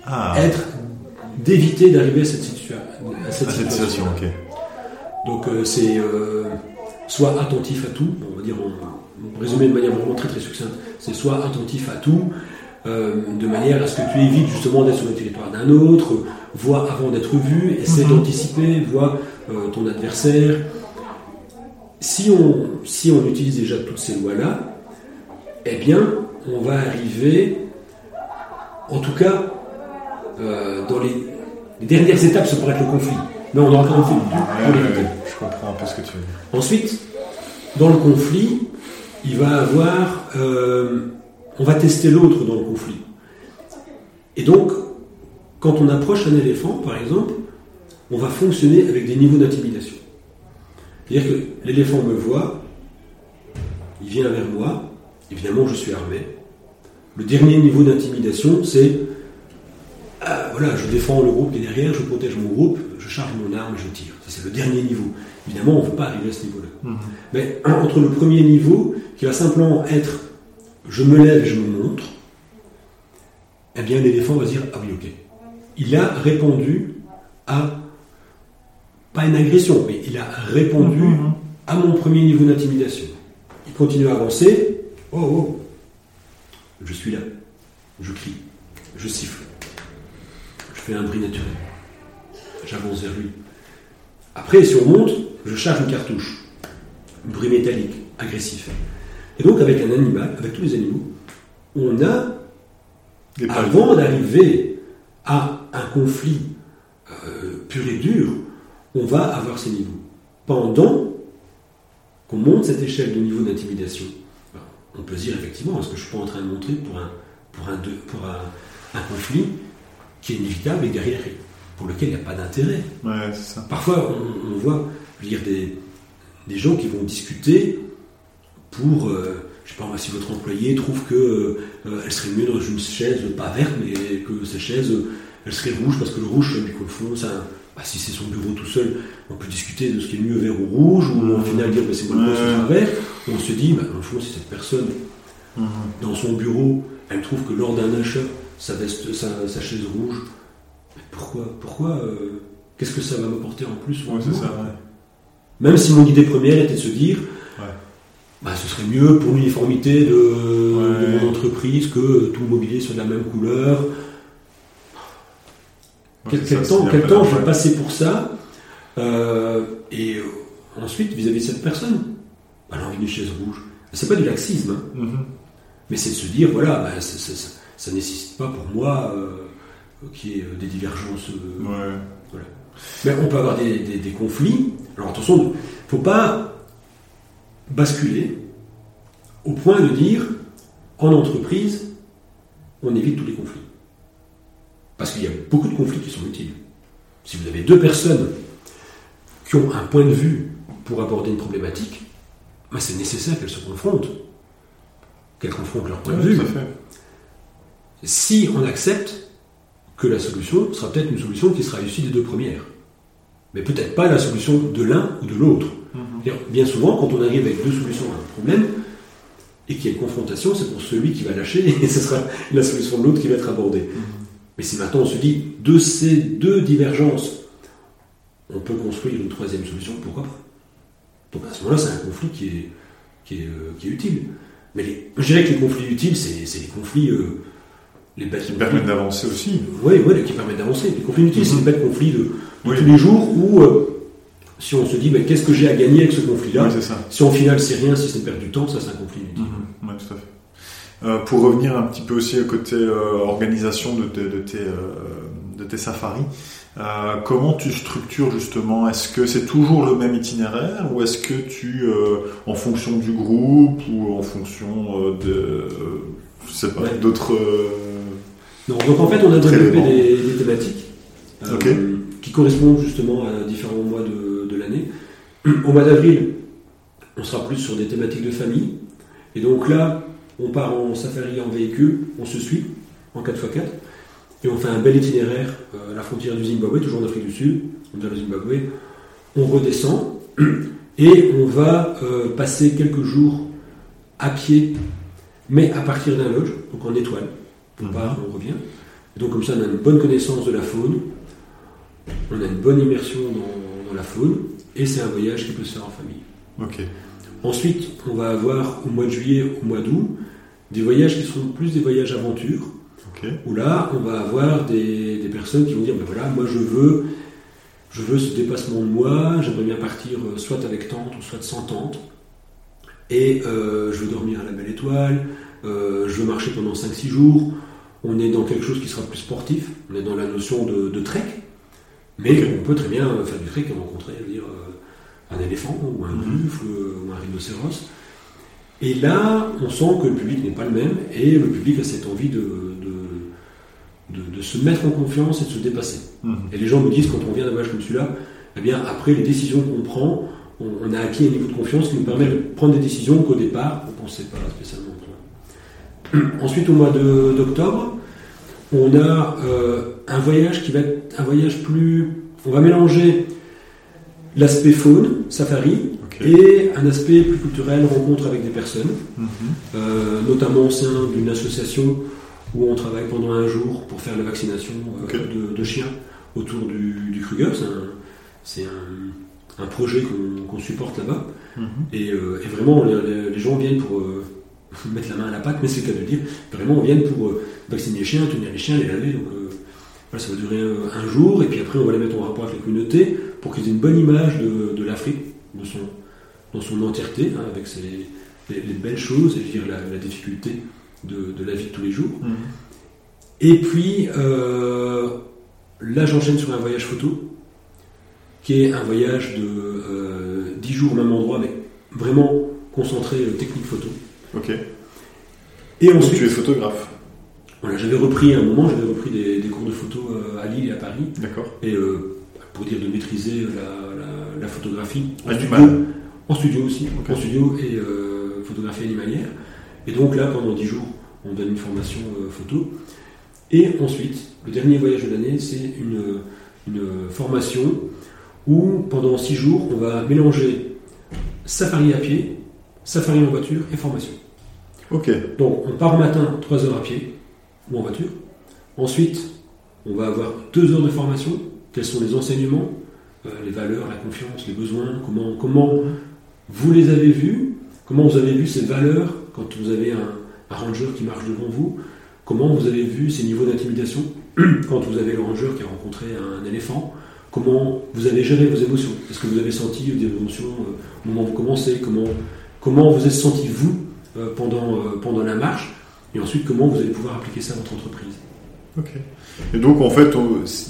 ah, être d'éviter d'arriver à cette, situa- à cette à cette situation, ok. Donc euh, c'est euh, soit attentif à tout, on va dire en, en résumé de manière vraiment très très succincte, c'est soit attentif à tout, euh, de manière à ce que tu évites justement d'être sur le territoire d'un autre, vois avant d'être vu, essaie Mhm. d'anticiper, vois euh, ton adversaire. Si on, si on utilise déjà toutes ces lois-là, eh bien, on va arriver, en tout cas, euh, dans les, les dernières étapes, ça pourrait être le conflit. Mais on aura encore un conflit. Ouais, ouais, ouais, je comprends un peu ce que tu veux dire. Ensuite, dans le conflit, il va avoir, euh, on va tester l'autre dans le conflit. Et donc, quand on approche un éléphant, par exemple, on va fonctionner avec des niveaux d'intimidation. C'est-à-dire que l'éléphant me voit, il vient vers moi, évidemment je suis armé. Le dernier niveau d'intimidation, c'est ah, voilà, je défends le groupe qui est derrière, je protège mon groupe, je charge mon arme, je tire. Ça, c'est le dernier niveau. Évidemment, on ne veut pas arriver à ce niveau-là. Mais entre le premier niveau, qui va simplement être je me lève et je me montre, eh bien l'éléphant va dire ah oui, ok. Il a répondu à, pas une agression, mais il a répondu Mhm. à mon premier niveau d'intimidation. Il continue à avancer. Oh, oh, je suis là. Je crie. Je siffle. Je fais un bruit naturel. J'avance vers lui. Après, si on monte, je charge une cartouche. Bruit métallique, agressif. Et donc, avec un animal, avec tous les animaux, on a, Des avant d'arriver à un conflit euh, pur et dur, on va avoir ces niveaux. Pendant qu'on monte cette échelle de niveau d'intimidation, ben, on peut se dire effectivement, est-ce que je suis pas en train de montrer pour un, pour un, deux- pour un, un conflit qui est inévitable et derrière, pour lequel il n'y a pas d'intérêt Ouais, c'est ça. Parfois, on, on voit je veux dire, des, des gens qui vont discuter pour, euh, je sais pas si votre employé trouve que euh, elle serait mieux dans une chaise pas verte, mais que sa chaise, euh, elle serait rouge parce que le rouge, c'est qu'au fond, ça, bah, si c'est son bureau tout seul, on peut discuter de ce qui est mieux vert ou rouge, ou au final dire, bah, c'est moi le Ouais. ce sera vert. On se dit, bah, au fond, si cette personne, Mhm. dans son bureau, elle trouve que lors d'un achat, sa, veste, sa, sa chaise rouge, mais pourquoi, pourquoi, euh, qu'est-ce que ça va m'apporter en plus Ouais, c'est ça, ouais. même si mon idée première était de se dire, Ouais. bah, ce serait mieux pour l'uniformité de, de mon entreprise que tout le mobilier soit de la même couleur. Quel, c'est quel ça, temps, c'est quel temps je vais passer pour ça Euh, et euh, ensuite, vis-à-vis de cette personne, elle a envie d'une chaise rouge. C'est pas du laxisme, hein, Mhm. mais c'est de se dire, voilà, bah, ça, ça- nécessite pas pour moi euh, qu'il y ait euh, des divergences. euh, Ouais. Mais on peut avoir des, des- des conflits. Alors attention, il ne faut pas basculer au point de dire en entreprise, on évite tous les conflits. Parce qu'il y a beaucoup de conflits qui sont utiles. Si vous avez deux personnes qui ont un point de vue pour aborder une problématique, ben, c'est nécessaire qu'elles se confrontent. Qu'elles confrontent leur point de vue. fait. Si on accepte que la solution sera peut-être une solution qui sera issue des deux premières, mais peut-être pas la solution de l'un ou de l'autre. Mhm. Bien souvent, quand on arrive avec deux solutions à un problème et qu'il y a une confrontation, c'est pour celui qui va lâcher et ce sera la solution de l'autre qui va être abordée. Mais si maintenant on se dit de ces deux divergences, on peut construire une troisième solution, pourquoi pas? Donc à ce moment-là, c'est un conflit qui est, qui est, euh, qui est utile. Mais les- je dirais que les conflits utiles, c'est c'est les conflits, euh, les bêtes Qui permettent d'avancer aussi. Oui, oui, qui permettent d'avancer. Les conflits inutiles, c'est Mhm. les bêtes conflits de, de Oui. tous les jours où, euh, si on se dit, qu'est-ce que j'ai à gagner avec ce conflit-là Oui. Si au final c'est rien, si c'est perdre du temps, ça c'est un conflit inutile. Mhm. Ouais, tout à fait. Euh, pour revenir un petit peu aussi au côté euh, organisation de, tes- de tes, de tes safaris, comment tu structures justement? Est-ce que c'est toujours le même itinéraire ou est-ce que tu, en fonction du groupe ou en fonction de, je sais pas, Ouais. d'autres donc en fait, on a développé des, des thématiques euh, qui correspondent justement à différents mois de, de l'année. Au mois d'avril, on sera plus sur des thématiques de famille. Et donc là, on part en safari en véhicule, on se suit en 4x4, et on fait un bel itinéraire euh, à la frontière du Zimbabwe, toujours en Afrique du Sud, on vient le Zimbabwe, on redescend, et on va euh, passer quelques jours à pied, mais à partir d'un lodge, donc en étoile. On Mhm. part, on revient. Et donc comme ça, on a une bonne connaissance de la faune, on a une bonne immersion dans, dans la faune, et c'est un voyage qui peut se faire en famille. Ensuite, on va avoir au mois de juillet, au mois d'août, des voyages qui seront plus des voyages aventure, où là, on va avoir des, des personnes qui vont dire, ben voilà, moi je veux, je veux ce dépassement de moi, j'aimerais bien partir euh, soit avec tente ou soit sans tente, et euh, je veux dormir à la belle étoile, euh, je veux marcher pendant 5-6 jours, on est dans quelque chose qui sera plus sportif, on est dans la notion de, de trek, mais on peut très bien faire du trek et rencontrer, je veux dire, euh, un éléphant ou un Mhm. buffle euh, ou un rhinocéros. Et là, on sent que le public n'est pas le même et le public a cette envie de, de, de- de se mettre en confiance et de se dépasser. Mhm. Et les gens me disent, quand on vient d'un voyage comme celui-là, eh bien, après les décisions qu'on prend, on, on a acquis un niveau de confiance qui nous permet de prendre des décisions qu'au départ, on ne pensait pas spécialement prendre. Ensuite, au mois d'octobre, on a euh, un voyage qui va être un voyage plus... On va mélanger l'aspect faune, safari, et un aspect plus culturel, rencontre avec des personnes, Mhm. euh, notamment au sein d'une association où on travaille pendant un jour pour faire la vaccination euh, de, de chiens autour du, du Kruger. C'est un, c'est un- un projet qu'on supporte là-bas. Mhm. Et, euh, et vraiment, les, gens viennent pour mettre la main à la pâte, mais c'est le cas de dire. Vraiment, on vient pour euh, vacciner les chiens, tenir les chiens, les laver. Donc, euh, voilà, ça va durer un jour, et puis après, on va les mettre en rapport avec la communauté pour qu'ils aient une bonne image de, de l'Afrique, de son, dans son entièreté, hein, avec ses, les, les belles choses et je veux dire, la, la difficulté de, de la vie de tous les jours. Mhm. Et puis, euh, là, j'enchaîne sur un voyage photo, qui est un voyage de euh, 10 jours au même endroit, mais vraiment concentré technique photo. Ok. Et Donc ensuite, tu es photographe. voilà, j'avais repris à un moment, j'avais repris des, des cours de photo euh, à Lille et à Paris, D'accord. et euh, pour dire de maîtriser la, la- la photographie en Ah, du studio, mal. en studio aussi, en studio et euh, photographie animalière. Et donc là, pendant 10 jours, on donne une formation euh, photo. Et ensuite, le dernier voyage de l'année, c'est une, une formation où pendant 6 jours, on va mélanger safari à pied, safari en voiture et formation. Donc on part au matin 3 heures à pied ou en voiture. Ensuite, on va avoir 2 heures de formation. Quels sont les enseignements, euh, les valeurs, la confiance, les besoins, comment, comment vous les avez vus, comment vous avez vu ces valeurs quand vous avez un, un ranger qui marche devant vous, comment vous avez vu ces niveaux d'intimidation quand vous avez le ranger qui a rencontré un éléphant, comment vous avez géré vos émotions. Est-ce que vous avez senti des émotions euh, au moment où vous commencez comment, comment vous êtes senti vous pendant, euh, pendant la marche Et ensuite, comment vous allez pouvoir appliquer ça à votre entreprise. Ok. Et donc en fait,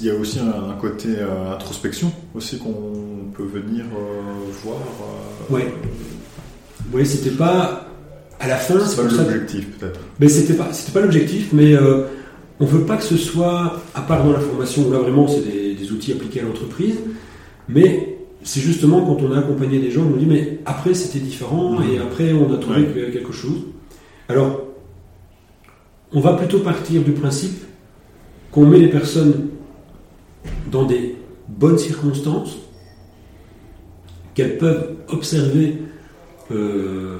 il y a aussi un, un côté euh, introspection aussi qu'on peut venir euh, voir. euh, Ouais. Oui, c'était pas à la fin. C'est c'est pas ça l'objectif peut-être. Mais c'était pas, c'était pas l'objectif, mais euh, on veut pas que ce soit, à part dans la formation, où là vraiment c'est des, des outils appliqués à l'entreprise, mais c'est justement quand on a accompagné des gens, on nous dit mais après c'était différent et après on a trouvé Ouais. que- quelque chose. Alors, on va plutôt partir du principe qu'on met les personnes dans des bonnes circonstances, qu'elles peuvent observer euh,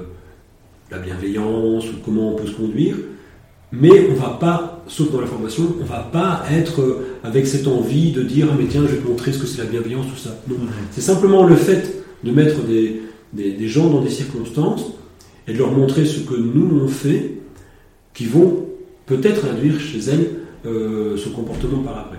la bienveillance ou comment on peut se conduire, mais on va pas, sauf dans la formation, on va pas être euh, avec cette envie de dire ah mais tiens je vais te montrer ce que c'est la bienveillance tout ça. Non, c'est simplement le fait de mettre des, des, des gens dans des circonstances et de leur montrer ce que nous on fait, qui vont peut-être induire chez elles euh, ce comportement par après.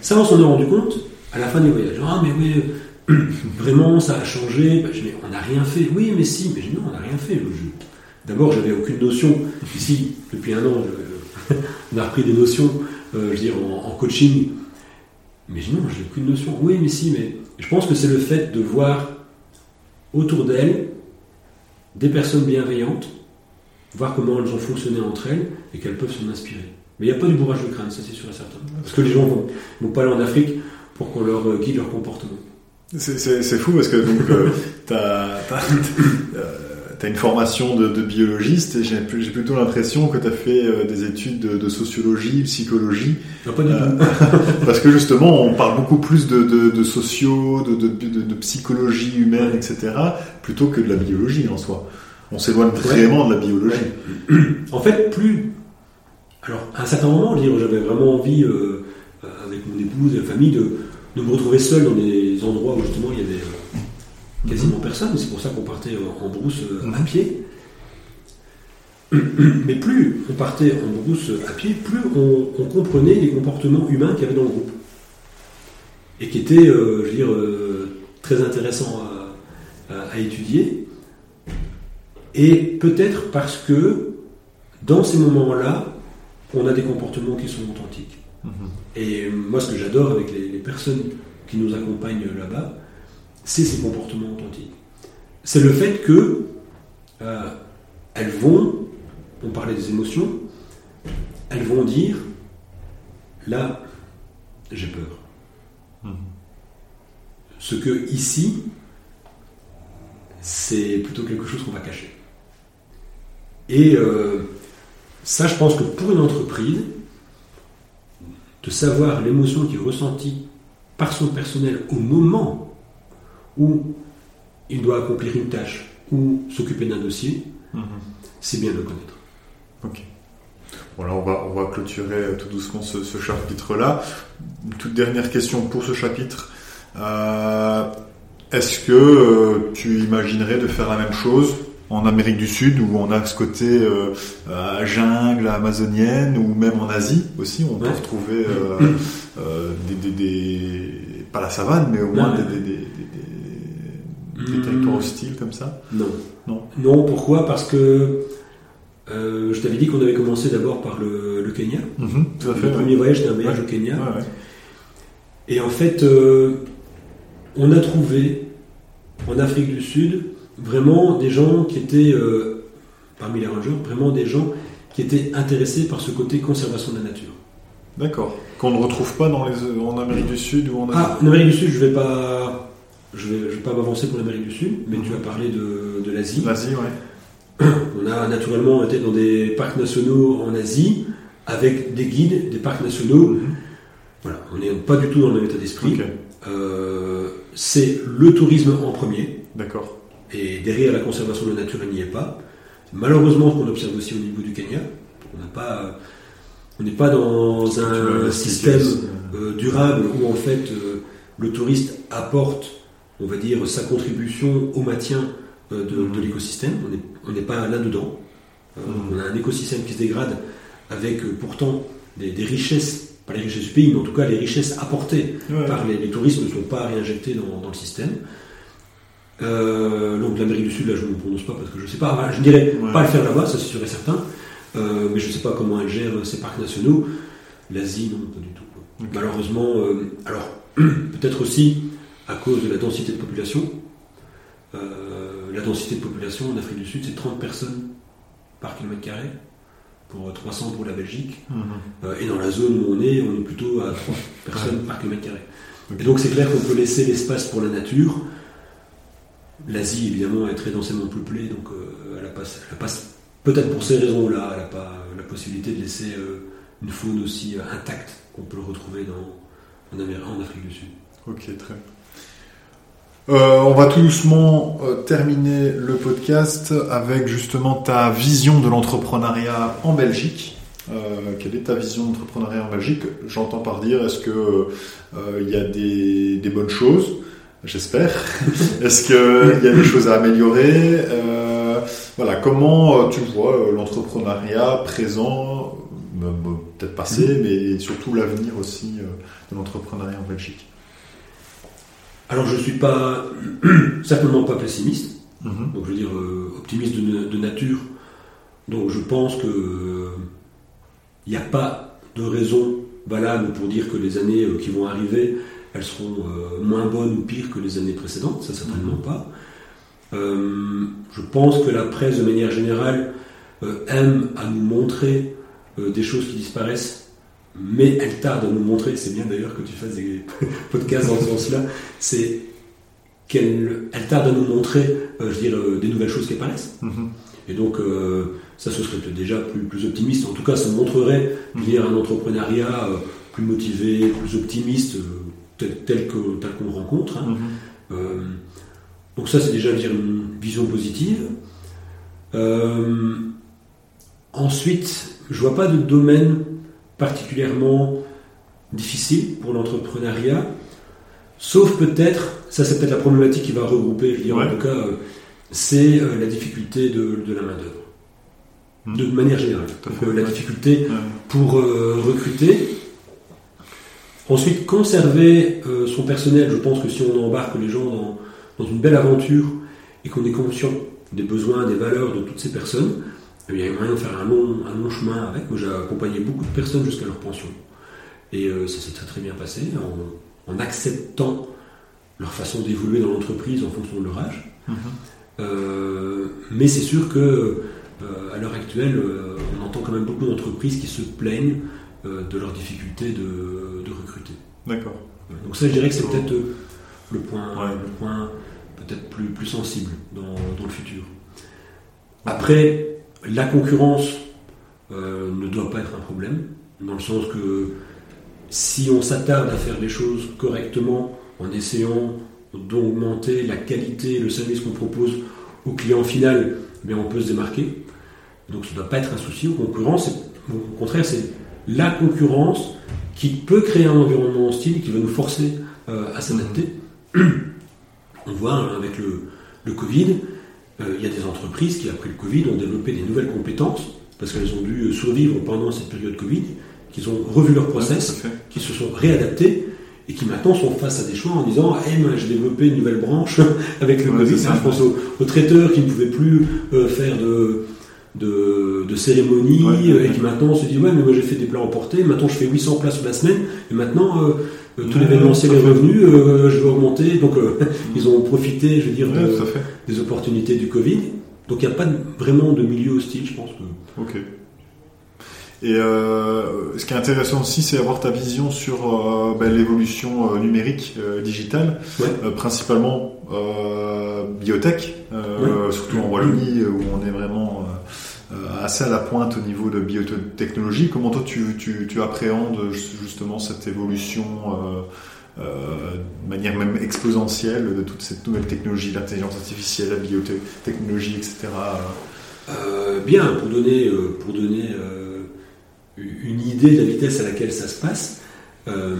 Ça, on s'en est rendu compte à la fin du voyage. Ah, mais oui, euh, vraiment, ça a changé. Je dis, mais on n'a rien fait. Oui, mais si. Mais non, on n'a rien fait. Je- D'abord, j'avais aucune notion. Ici, depuis un an, je- on a repris des notions, euh, je veux dire, en, en coaching. Mais je dis, non, j'ai aucune notion. Oui, mais si. Mais je pense que c'est le fait de voir autour d'elles des personnes bienveillantes, voir comment elles ont fonctionné entre elles et qu'elles peuvent s'en inspirer. Mais il n'y a pas du bourrage de crâne, ça c'est sûr et certain. Parce que les gens vont, vont pas aller en Afrique pour qu'on leur euh, guide leur comportement. C'est- fou parce que donc euh, euh, t'as une formation de, de biologiste et j'ai plutôt l'impression que t'as fait euh, des études de, de sociologie, psychologie, Non, pas du Euh, tout. parce que justement on parle beaucoup plus de, sociaux, de, psychologie humaine, etc., plutôt que de la biologie en soi. On s'éloigne vraiment de la biologie. En fait, plus. Alors, à un certain moment, j'avais vraiment envie, euh, avec mon épouse et la famille, de, de me retrouver seul dans des endroits où justement il y avait quasiment personne. C'est pour ça qu'on partait euh, en brousse euh, à pied. Mais plus on partait en brousse à pied, plus on, on comprenait les comportements humains qu'il y avait dans le groupe. Et qui étaient, euh, je veux dire, euh, très intéressants à, à- à étudier. Et peut-être parce que dans ces moments-là, on a des comportements qui sont authentiques. Mhm. Et moi, ce que j'adore avec les, les personnes qui nous accompagnent là-bas, c'est ces comportements authentiques. C'est le fait que euh, elles vont, on parlait des émotions, elles vont dire, là, j'ai peur. Mhm. Ce que ici, c'est plutôt quelque chose qu'on va cacher. Et euh, ça, je pense que pour une entreprise, de savoir l'émotion qui est ressentie par son personnel au moment où il doit accomplir une tâche ou s'occuper d'un dossier, Mhm. c'est bien de le connaître. Ok. Voilà, on va, on va clôturer euh, tout doucement ce, ce chapitre-là. Une toute dernière question pour ce chapitre. Euh, Est-ce que euh, tu imaginerais de faire la même chose en Amérique du Sud où on a ce côté euh, jungle amazonienne ou même en Asie aussi on peut Ouais. retrouver des, des, des- pas la savane mais au moins Ouais. des, des, des, Hmm. territoires hostiles comme ça. Non. Non. Non, pourquoi? Parce que euh, je t'avais dit qu'on avait commencé d'abord par le, le Kenya. Mhm, tout à fait. Le ouais. premier voyage, c'était un voyage Ouais. au Kenya. Ouais. Et en fait, euh, on a trouvé en Afrique du Sud vraiment des gens qui étaient, euh, parmi les rangers, vraiment des gens qui étaient intéressés par ce côté conservation de la nature. D'accord. Qu'on ne retrouve pas dans les, en Amérique du Sud ou en Asie. Ah, en Amérique du Sud, je vais pas, je vais, je vais pas m'avancer pour l'Amérique du Sud, mais tu as parlé de, de l'Asie. L'Asie, ouais. On a naturellement été dans des parcs nationaux en Asie avec des guides des parcs nationaux. Voilà, on n'est pas du tout dans le même état d'esprit. Euh, c'est le tourisme en premier. d'accord. Et derrière la conservation de la nature, elle n'y est pas. Malheureusement, ce qu'on observe aussi au niveau du Kenya, on n'a pas, on n'est pas dans un système euh, durable où en fait euh, le touriste apporte, on va dire, sa contribution au maintien euh, de, Mhm. de l'écosystème. On n'est pas là-dedans. Euh, Mhm. On a un écosystème qui se dégrade avec euh, pourtant des, des richesses pas les richesses du pays, mais en tout cas les richesses apportées Ouais. par les, les touristes ne sont pas réinjectées dans, dans le système. Euh, donc l'Amérique du Sud, là je ne me prononce pas parce que je ne sais pas, je dirais Ouais. pas le faire là-bas, ça c'est sûr et certain, Euh, mais je ne sais pas comment elle gère ses parcs nationaux. L'Asie, non, pas du tout. quoi. Malheureusement, euh, alors peut-être aussi à cause de la densité de population. Euh, la densité de population en Afrique du Sud, c'est 30 personnes par kilomètre carré, pour 300 pour la Belgique. Mhm. Euh, et dans la zone où on est, on est plutôt à 3 personnes par kilomètre carré. Et donc c'est clair qu'on peut laisser l'espace pour la nature. L'Asie, évidemment, est très densément peuplée, donc euh, elle a pas, peut-être pour ces raisons-là, elle n'a pas la possibilité de laisser une faune aussi intacte qu'on peut le retrouver dans, en, Amérique, en Afrique du Sud. Ok, très bien. Euh, on va tout doucement euh, terminer le podcast avec justement ta vision de l'entrepreneuriat en Belgique. Euh, quelle est ta vision d'entrepreneuriat en Belgique? J'entends par dire, est-ce que il y a des, des bonnes choses? J'espère. est-ce qu'il y a des choses à améliorer? Voilà, comment tu vois l'entrepreneuriat présent, peut-être passé, mais surtout l'avenir aussi de l'entrepreneuriat en Belgique? Alors je ne suis pas certainement pas pessimiste, Mhm. donc je veux dire euh, optimiste de, de nature. Donc je pense que euh, il n'y a pas de raison valable pour dire que les années euh, qui vont arriver, elles seront euh, moins bonnes ou pires que les années précédentes, ça certainement pas. Euh, je pense que la presse de manière générale euh, aime à nous montrer euh, des choses qui disparaissent, mais elle tarde à nous montrer, c'est bien d'ailleurs que tu fasses des podcasts dans ce sens-là, c'est qu'elle elle tarde à nous montrer, euh, je dire, euh, des nouvelles choses qui apparaissent. Mhm. Et donc, euh, ça, ce serait déjà plus, plus optimiste. En tout cas, ça montrerait je veux dire, un entrepreneuriat euh, plus motivé, plus optimiste, tel, tel tel qu'on le rencontre. hein. Mhm. Donc ça, c'est déjà dire, une vision positive. Ensuite, je vois pas de domaine particulièrement difficile pour l'entrepreneuriat, sauf peut-être, ça c'est peut-être la problématique qui va regrouper, je Ouais. en tout cas, euh, c'est euh, la difficulté de, de la main-d'œuvre. Mhm. De manière générale. Donc, euh, la difficulté Ouais. pour euh, recruter. Ensuite, conserver euh, son personnel. Je pense que si on embarque les gens dans, dans une belle aventure et qu'on est conscient des besoins, des valeurs de toutes ces personnes, eh bien, il y a moyen de faire un long, un long chemin avec. Moi, j'ai accompagné beaucoup de personnes jusqu'à leur pension. Et euh, ça s'est très très bien passé en, en acceptant leur façon d'évoluer dans l'entreprise en fonction de leur âge. Mhm. Euh, mais c'est sûr que euh, à l'heure actuelle, euh, on entend quand même beaucoup d'entreprises qui se plaignent de leur difficulté de, de recruter. D'accord. Donc ça, je dirais que c'est peut-être le point, Ouais. le point peut-être plus, plus sensible dans, dans le futur. Après, la concurrence euh, ne doit pas être un problème, dans le sens que si on s'attarde à faire les choses correctement, en essayant d'augmenter la qualité, le service qu'on propose au client final, mais on peut se démarquer. Donc ça ne doit pas être un souci aux concurrents. c'est- Au contraire, c'est la concurrence qui peut créer un environnement hostile, qui va nous forcer euh, à s'adapter. On voit hein, avec le, Covid, il y a des entreprises qui, après le Covid, ont développé des nouvelles compétences parce qu'elles ont dû survivre pendant cette période Covid, qu'ils ont revu leur process, fait. qui se sont réadaptés et qui maintenant sont face à des choix en disant Eh, moi, j'ai développé une nouvelle branche avec le Ouais, Covid. ça. Je pense aux, aux traiteurs qui ne pouvaient plus euh, faire de, de, de Ouais, ouais, euh, et qui maintenant se disent Ouais, mais moi j'ai fait des plats emportés, maintenant je fais 800 plats sur la semaine et maintenant euh, euh, tout l'événementiel est revenu, euh, je veux augmenter. Donc euh, ils ont profité, je veux dire, de- des opportunités du Covid. Donc il n'y a pas de- vraiment de milieu hostile, je pense. que- Ok. Et ce qui est intéressant aussi, c'est avoir ta vision sur ben, l'évolution numérique, digitale, Ouais. principalement biotech, surtout en Wallonie où on est vraiment assez à la pointe au niveau de biotechnologie. Comment toi tu, appréhendes justement cette évolution euh, euh, de manière même exponentielle de toute cette nouvelle technologie, l'intelligence artificielle, la biotechnologie, etc. Euh, bien, pour donner, euh, pour donner euh, une idée de la vitesse à laquelle ça se passe, euh,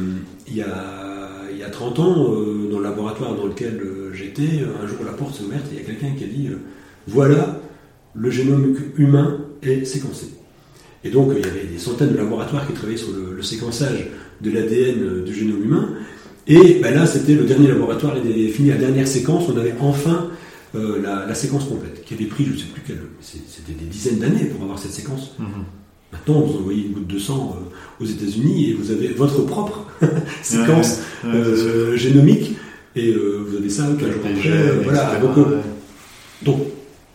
il, y a, il y a 30 ans, euh, dans le laboratoire dans lequel euh, j'étais, un jour la porte s'est ouverte et il y a quelqu'un qui a dit euh, Voilà, le génome humain est séquencé. Et donc, il y avait des centaines de laboratoires qui travaillaient sur le, le séquençage de l'ADN du génome humain. Et ben là, c'était le dernier laboratoire, il avait fini la dernière séquence, on avait enfin euh, la, la séquence complète, qui avait pris, je ne sais plus quelle, c'était des dizaines d'années pour avoir cette séquence. Mhm. Maintenant, vous envoyez une goutte de sang euh, aux États-Unis et vous avez votre propre séquence Ouais, ouais, euh, génomique et euh, vous avez ça qu'un jour après. voilà. donc,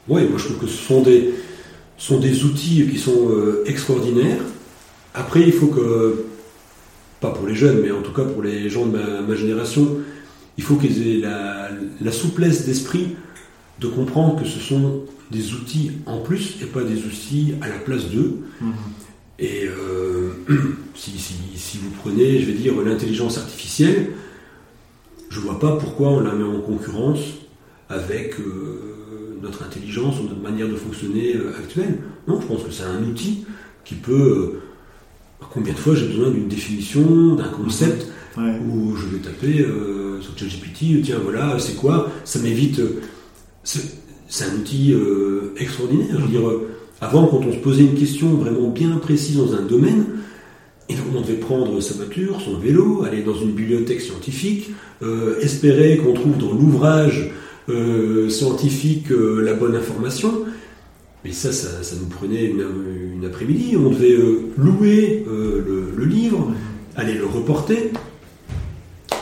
ouais, moi je trouve que ce sont des, sont des outils qui sont euh, extraordinaires. Après, il faut que, pas pour les jeunes, mais en tout cas pour les gens de ma, ma génération, il faut qu'ils aient la, la souplesse d'esprit de comprendre que ce sont des outils en plus et pas des outils à la place d'eux. Mhm. Et euh, si, si- si vous prenez, je vais dire, l'intelligence artificielle, je vois pas pourquoi on la met en concurrence avec euh, notre intelligence ou notre manière de fonctionner euh, actuelle. Non, je pense que c'est un outil qui peut... euh, combien de fois j'ai besoin d'une définition, d'un concept, Ouais. où je vais taper euh, sur ChatGPT, tiens voilà, c'est quoi? Ça m'évite. c'est un outil euh, extraordinaire. Je veux dire, avant, quand on se posait une question vraiment bien précise dans un domaine, et donc on devait prendre sa voiture, son vélo, aller dans une bibliothèque scientifique, euh, espérer qu'on trouve dans l'ouvrage euh, scientifique euh, la bonne information. Mais ça, ça, ça nous prenait une, une après-midi. On devait euh, louer le, le livre, aller le reporter.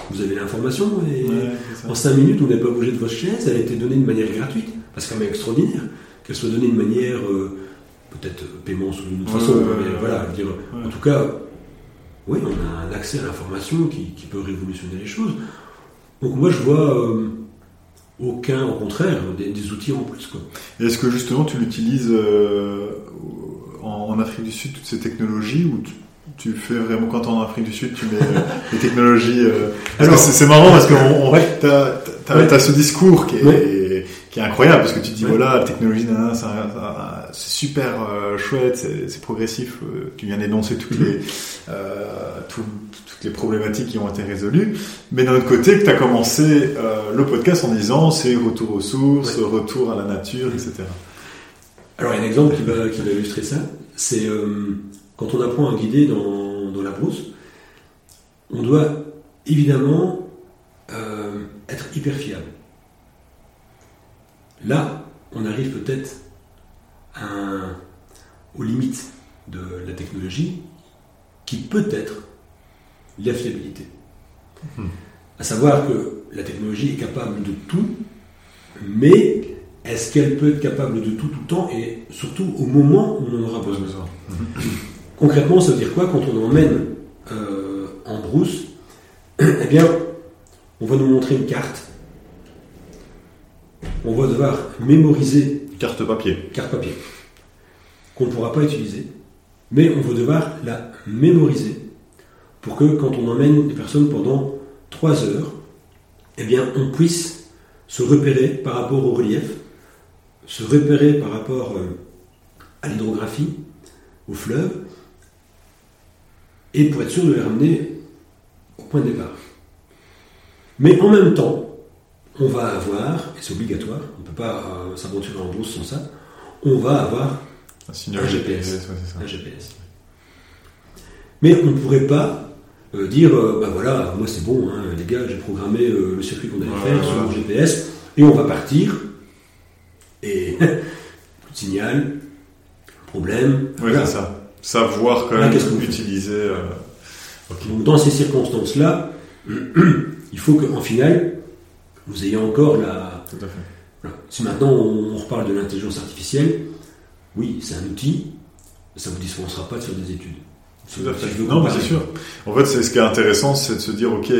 Vous avez l'information et Ouais, en 5 minutes, vous n'avez pas bougé de votre chaise, elle a été donnée de manière gratuite. C'est quand même extraordinaire qu'elle soit donnée de manière, peut-être paiement sous une autre Ouais, façon, ouais, mais voilà, dire, en tout cas, oui, on a un accès à l'information qui, qui peut révolutionner les choses. Donc moi, je vois aucun, au contraire, des, des outils en plus. Est-ce que justement tu l'utilises euh, en, en Afrique du Sud, toutes ces technologies, ou tu, tu fais vraiment quand t'es en Afrique du Sud, tu mets euh, les technologies euh, c'est marrant parce que Ouais. t'as Ouais. t'as ce discours qui est, Ouais. qui est incroyable parce que tu te dis voilà la technologie c'est un- un- c'est super euh, chouette, c'est progressif. euh, tu viens d'énoncer toutes les euh, tout- toutes les problématiques qui ont été résolues. Mais d'un autre côté, que tu as commencé le podcast en disant c'est retour aux sources, retour à la nature, etc. Alors, il y a un exemple qui va, qui va illustrer ça. C'est quand on apprend à guider dans, dans la brousse, on doit évidemment être hyper fiable. Là, on arrive peut-être un- aux limites de la technologie qui peut être la fiabilité. Mhm. À savoir que la technologie est capable de tout, mais est-ce qu'elle peut être capable de tout tout le temps et surtout au moment où on en aura besoin? Concrètement, ça veut dire quoi quand on emmène euh, en brousse? Eh bien, on va nous montrer une carte. On va devoir mémoriser Carte papier. carte papier qu'on ne pourra pas utiliser, mais on va devoir la mémoriser pour que quand on emmène des personnes pendant trois heures, eh bien, on puisse se repérer par rapport au relief, se repérer par rapport euh, à l'hydrographie, au fleuve, et pour être sûr de les ramener au point de départ. Mais en même temps, on va avoir, et c'est obligatoire, on ne peut pas euh, s'aventurer en brousse sans ça, on va avoir Un signal Un GPS. GPS. ouais, c'est ça. un GPS. Mais on ne pourrait pas euh, dire, euh, bah voilà, moi c'est bon, hein, les gars, j'ai programmé euh, le circuit qu'on allait Ouais, faire sur mon GPS, et on va partir, et plus de signal, problème, Oui, voilà. c'est ça. Savoir quand même faites utiliser. Donc dans ces circonstances-là, il faut qu'en finale, vous ayez encore la... Tout à fait. voilà. Si maintenant on reparle de l'intelligence artificielle, oui, c'est un outil, ça ne vous dispensera pas de faire des études. Tout à Si fait. veux Non, mais c'est sûr. En fait, c'est ce qui est intéressant, c'est de se dire, ok,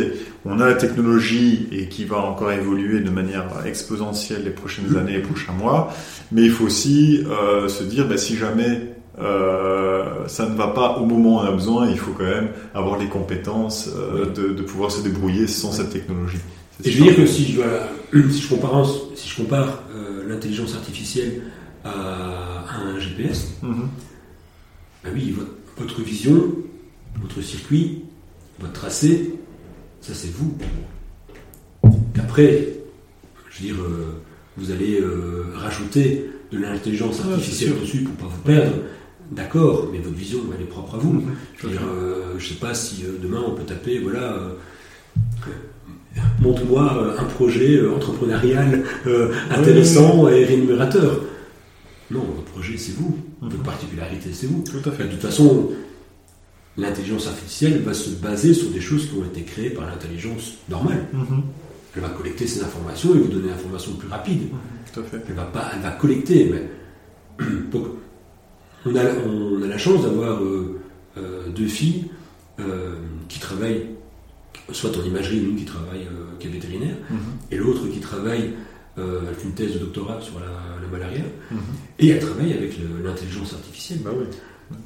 on a la technologie et qui va encore évoluer de manière exponentielle les prochaines années, les prochains mois, mais il faut aussi euh, se dire, bah, si jamais euh, ça ne va pas au moment où on a besoin, il faut quand même avoir les compétences euh, de, de pouvoir se débrouiller sans cette technologie. Et je veux dire que si je, dois- si je compare, si je compare euh, l'intelligence artificielle à, à un GPS, Mhm. bah oui, votre, votre vision, votre circuit, votre tracé, ça c'est vous. Après, je veux dire, euh, vous allez euh, rajouter de l'intelligence Ouais, artificielle dessus pour pas vous perdre d'accord, mais votre vision, elle est propre à vous. Mhm. Je veux dire, je sais pas si demain on peut taper, voilà, montre-moi euh, un projet euh, entrepreneurial euh, intéressant et rémunérateur. Non, votre projet, c'est vous. Votre Mhm. particularité, c'est vous. Tout à De toute façon, l'intelligence artificielle va se baser sur des choses qui ont été créées par l'intelligence normale. Mhm. Elle va collecter ces informations et vous donner l'information plus rapide. Tout à fait. Elle va pas, elle va collecter, mais donc on a, on a la chance d'avoir euh, euh, deux filles qui travaillent soit en imagerie, l'une qui travaille euh, qui est vétérinaire Mhm. et l'autre qui travaille euh, avec une thèse de doctorat sur la, la malaria Mhm. et elle travaille avec l'intelligence artificielle. Bah oui.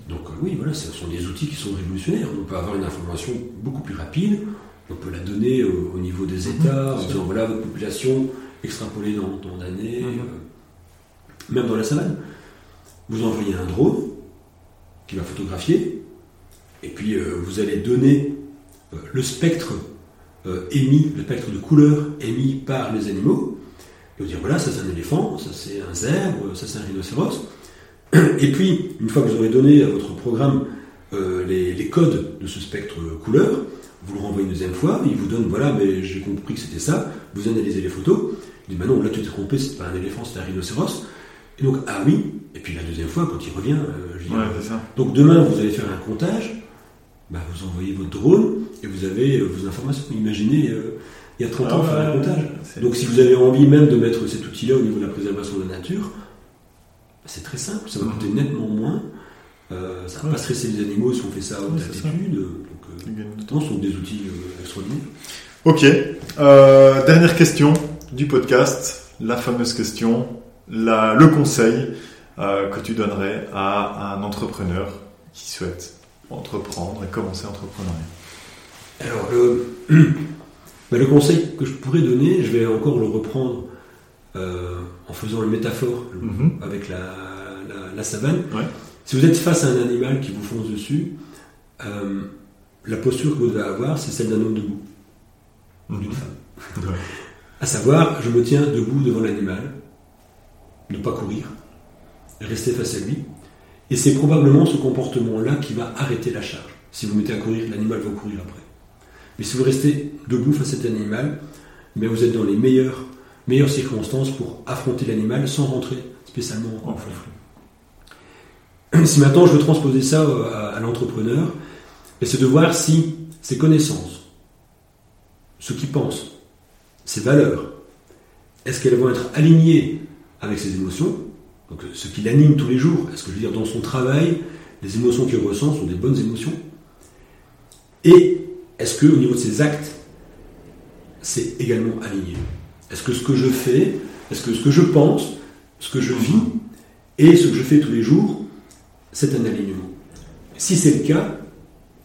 Donc euh, oui, voilà, ce sont des outils qui sont révolutionnaires. On peut avoir une information beaucoup plus rapide. On peut la donner au, au niveau des États, en disant voilà votre population extrapolée dans tant d'années, Mhm. euh, même dans la savane. Vous envoyez un drone qui va photographier, et puis vous allez donner le spectre euh, émis, le spectre de couleurs émis par les animaux, et vous dire voilà, ça c'est un éléphant, ça c'est un zèbre, ça c'est un rhinocéros. Et puis, une fois que vous aurez donné à votre programme euh, les, les codes de ce spectre couleur, vous le renvoyez une deuxième fois, il vous donne, voilà, mais j'ai compris que c'était ça, vous analysez les photos, il dit, bah non, là tu t'es trompé, c'était pas un éléphant, c'était un rhinocéros. Et donc, ah oui, et puis la deuxième fois, quand il revient, euh, je dis, Ouais, c'est ça. donc demain, vous allez faire un comptage, bah, vous envoyez votre drone et vous avez euh, vos informations. Imaginez, euh, il y a 30 ans, Ah faire un comptage. Donc si vous avez envie même de mettre cet outil-là au niveau de la préservation de la nature, bah, c'est très simple, ça va coûter nettement moins. Euh, ça va Ouais. pas stresser les animaux si on fait ça à haute Ouais, altitude. Donc, euh, ce sont des outils extraordinaires. Ok. Dernière question du podcast. La fameuse question. La, le conseil que tu donnerais à un entrepreneur qui souhaite entreprendre et commencer l'entrepreneuriat. Alors, le, bah, le conseil que je pourrais donner, je vais encore le reprendre euh, en faisant une métaphore Mhm. avec la, la- la savane. Ouais. Si vous êtes face à un animal qui vous fonce dessus, euh, la posture que vous devez avoir, c'est celle d'un homme debout, ou d'une femme. Ouais. À savoir, je me tiens debout devant l'animal, ne pas courir, rester face à lui, et c'est probablement ce comportement-là qui va arrêter la charge. Si vous mettez à courir, l'animal va courir après. Mais si vous restez debout face à cet animal, vous êtes dans les meilleures, circonstances pour affronter l'animal sans rentrer spécialement en conflit. Si maintenant je veux transposer ça euh, à, l'entrepreneur, c'est de voir si ses connaissances, ce qu'il pense, ses valeurs, est-ce qu'elles vont être alignées avec ses émotions Donc euh, ce qui l'anime tous les jours, est-ce que je veux dire dans son travail, les émotions qu'il ressent sont des bonnes émotions. Et est-ce que au niveau de ses actes, c'est également aligné? Est-ce que ce que je fais, est-ce que ce que je pense, ce que je vis et ce que je fais tous les jours, c'est un alignement? Si c'est le cas,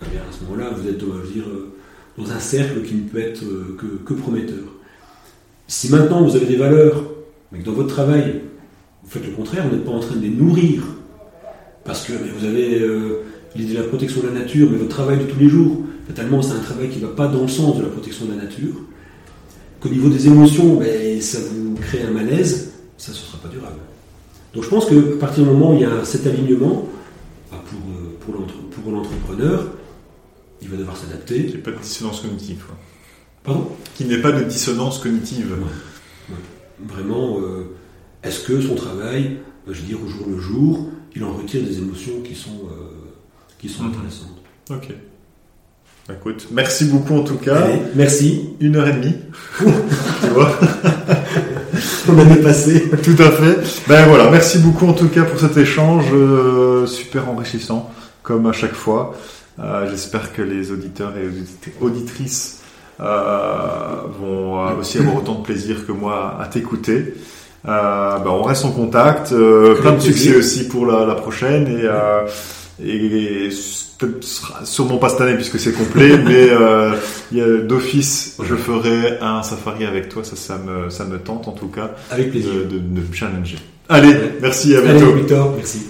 eh à ce moment-là, vous êtes, euh, dans un cercle qui ne peut être euh, que, que prometteur. Si maintenant vous avez des valeurs, mais que dans votre travail, vous faites le contraire, vous n'êtes pas en train de les nourrir, parce que vous avez euh, l'idée de la protection de la nature, mais votre travail de tous les jours, fatalement, c'est un travail qui ne va pas dans le sens de la protection de la nature, qu'au niveau des émotions, ben, ça vous crée un malaise, ça ne sera pas durable. Donc je pense qu'à partir du moment où il y a cet alignement, bah, pour, euh, pour l'entre- pour l'entrepreneur, il va devoir s'adapter. Il n'y a pas de dissonance cognitive. quoi. Pardon? Qu'il n'y ait pas de dissonance cognitive. Vraiment, euh, est-ce que son travail, euh, je veux dire au jour le jour, il en retire des émotions qui sont, euh, qui sont Mhm. intéressantes Ok. Bah, Écoute, merci beaucoup en tout cas. Allez, merci, Une heure et demie. tu vois on a dépassé. Tout à fait. Ben voilà, merci beaucoup en tout cas pour cet échange euh, super enrichissant, comme à chaque fois. Euh, J'espère que les auditeurs et audit- auditrices euh, vont aussi avoir autant de plaisir que moi à t'écouter. Euh, ben, on reste en contact. euh, plein de succès aussi pour la, la prochaine et, euh, et sûrement pas cette année puisque c'est complet, mais euh, d'office, je ferai un safari avec toi. Ça, ça me, ça me tente en tout cas Avec plaisir. de, de, de challenger. Allez, merci, à Allez, bientôt. Victor, merci.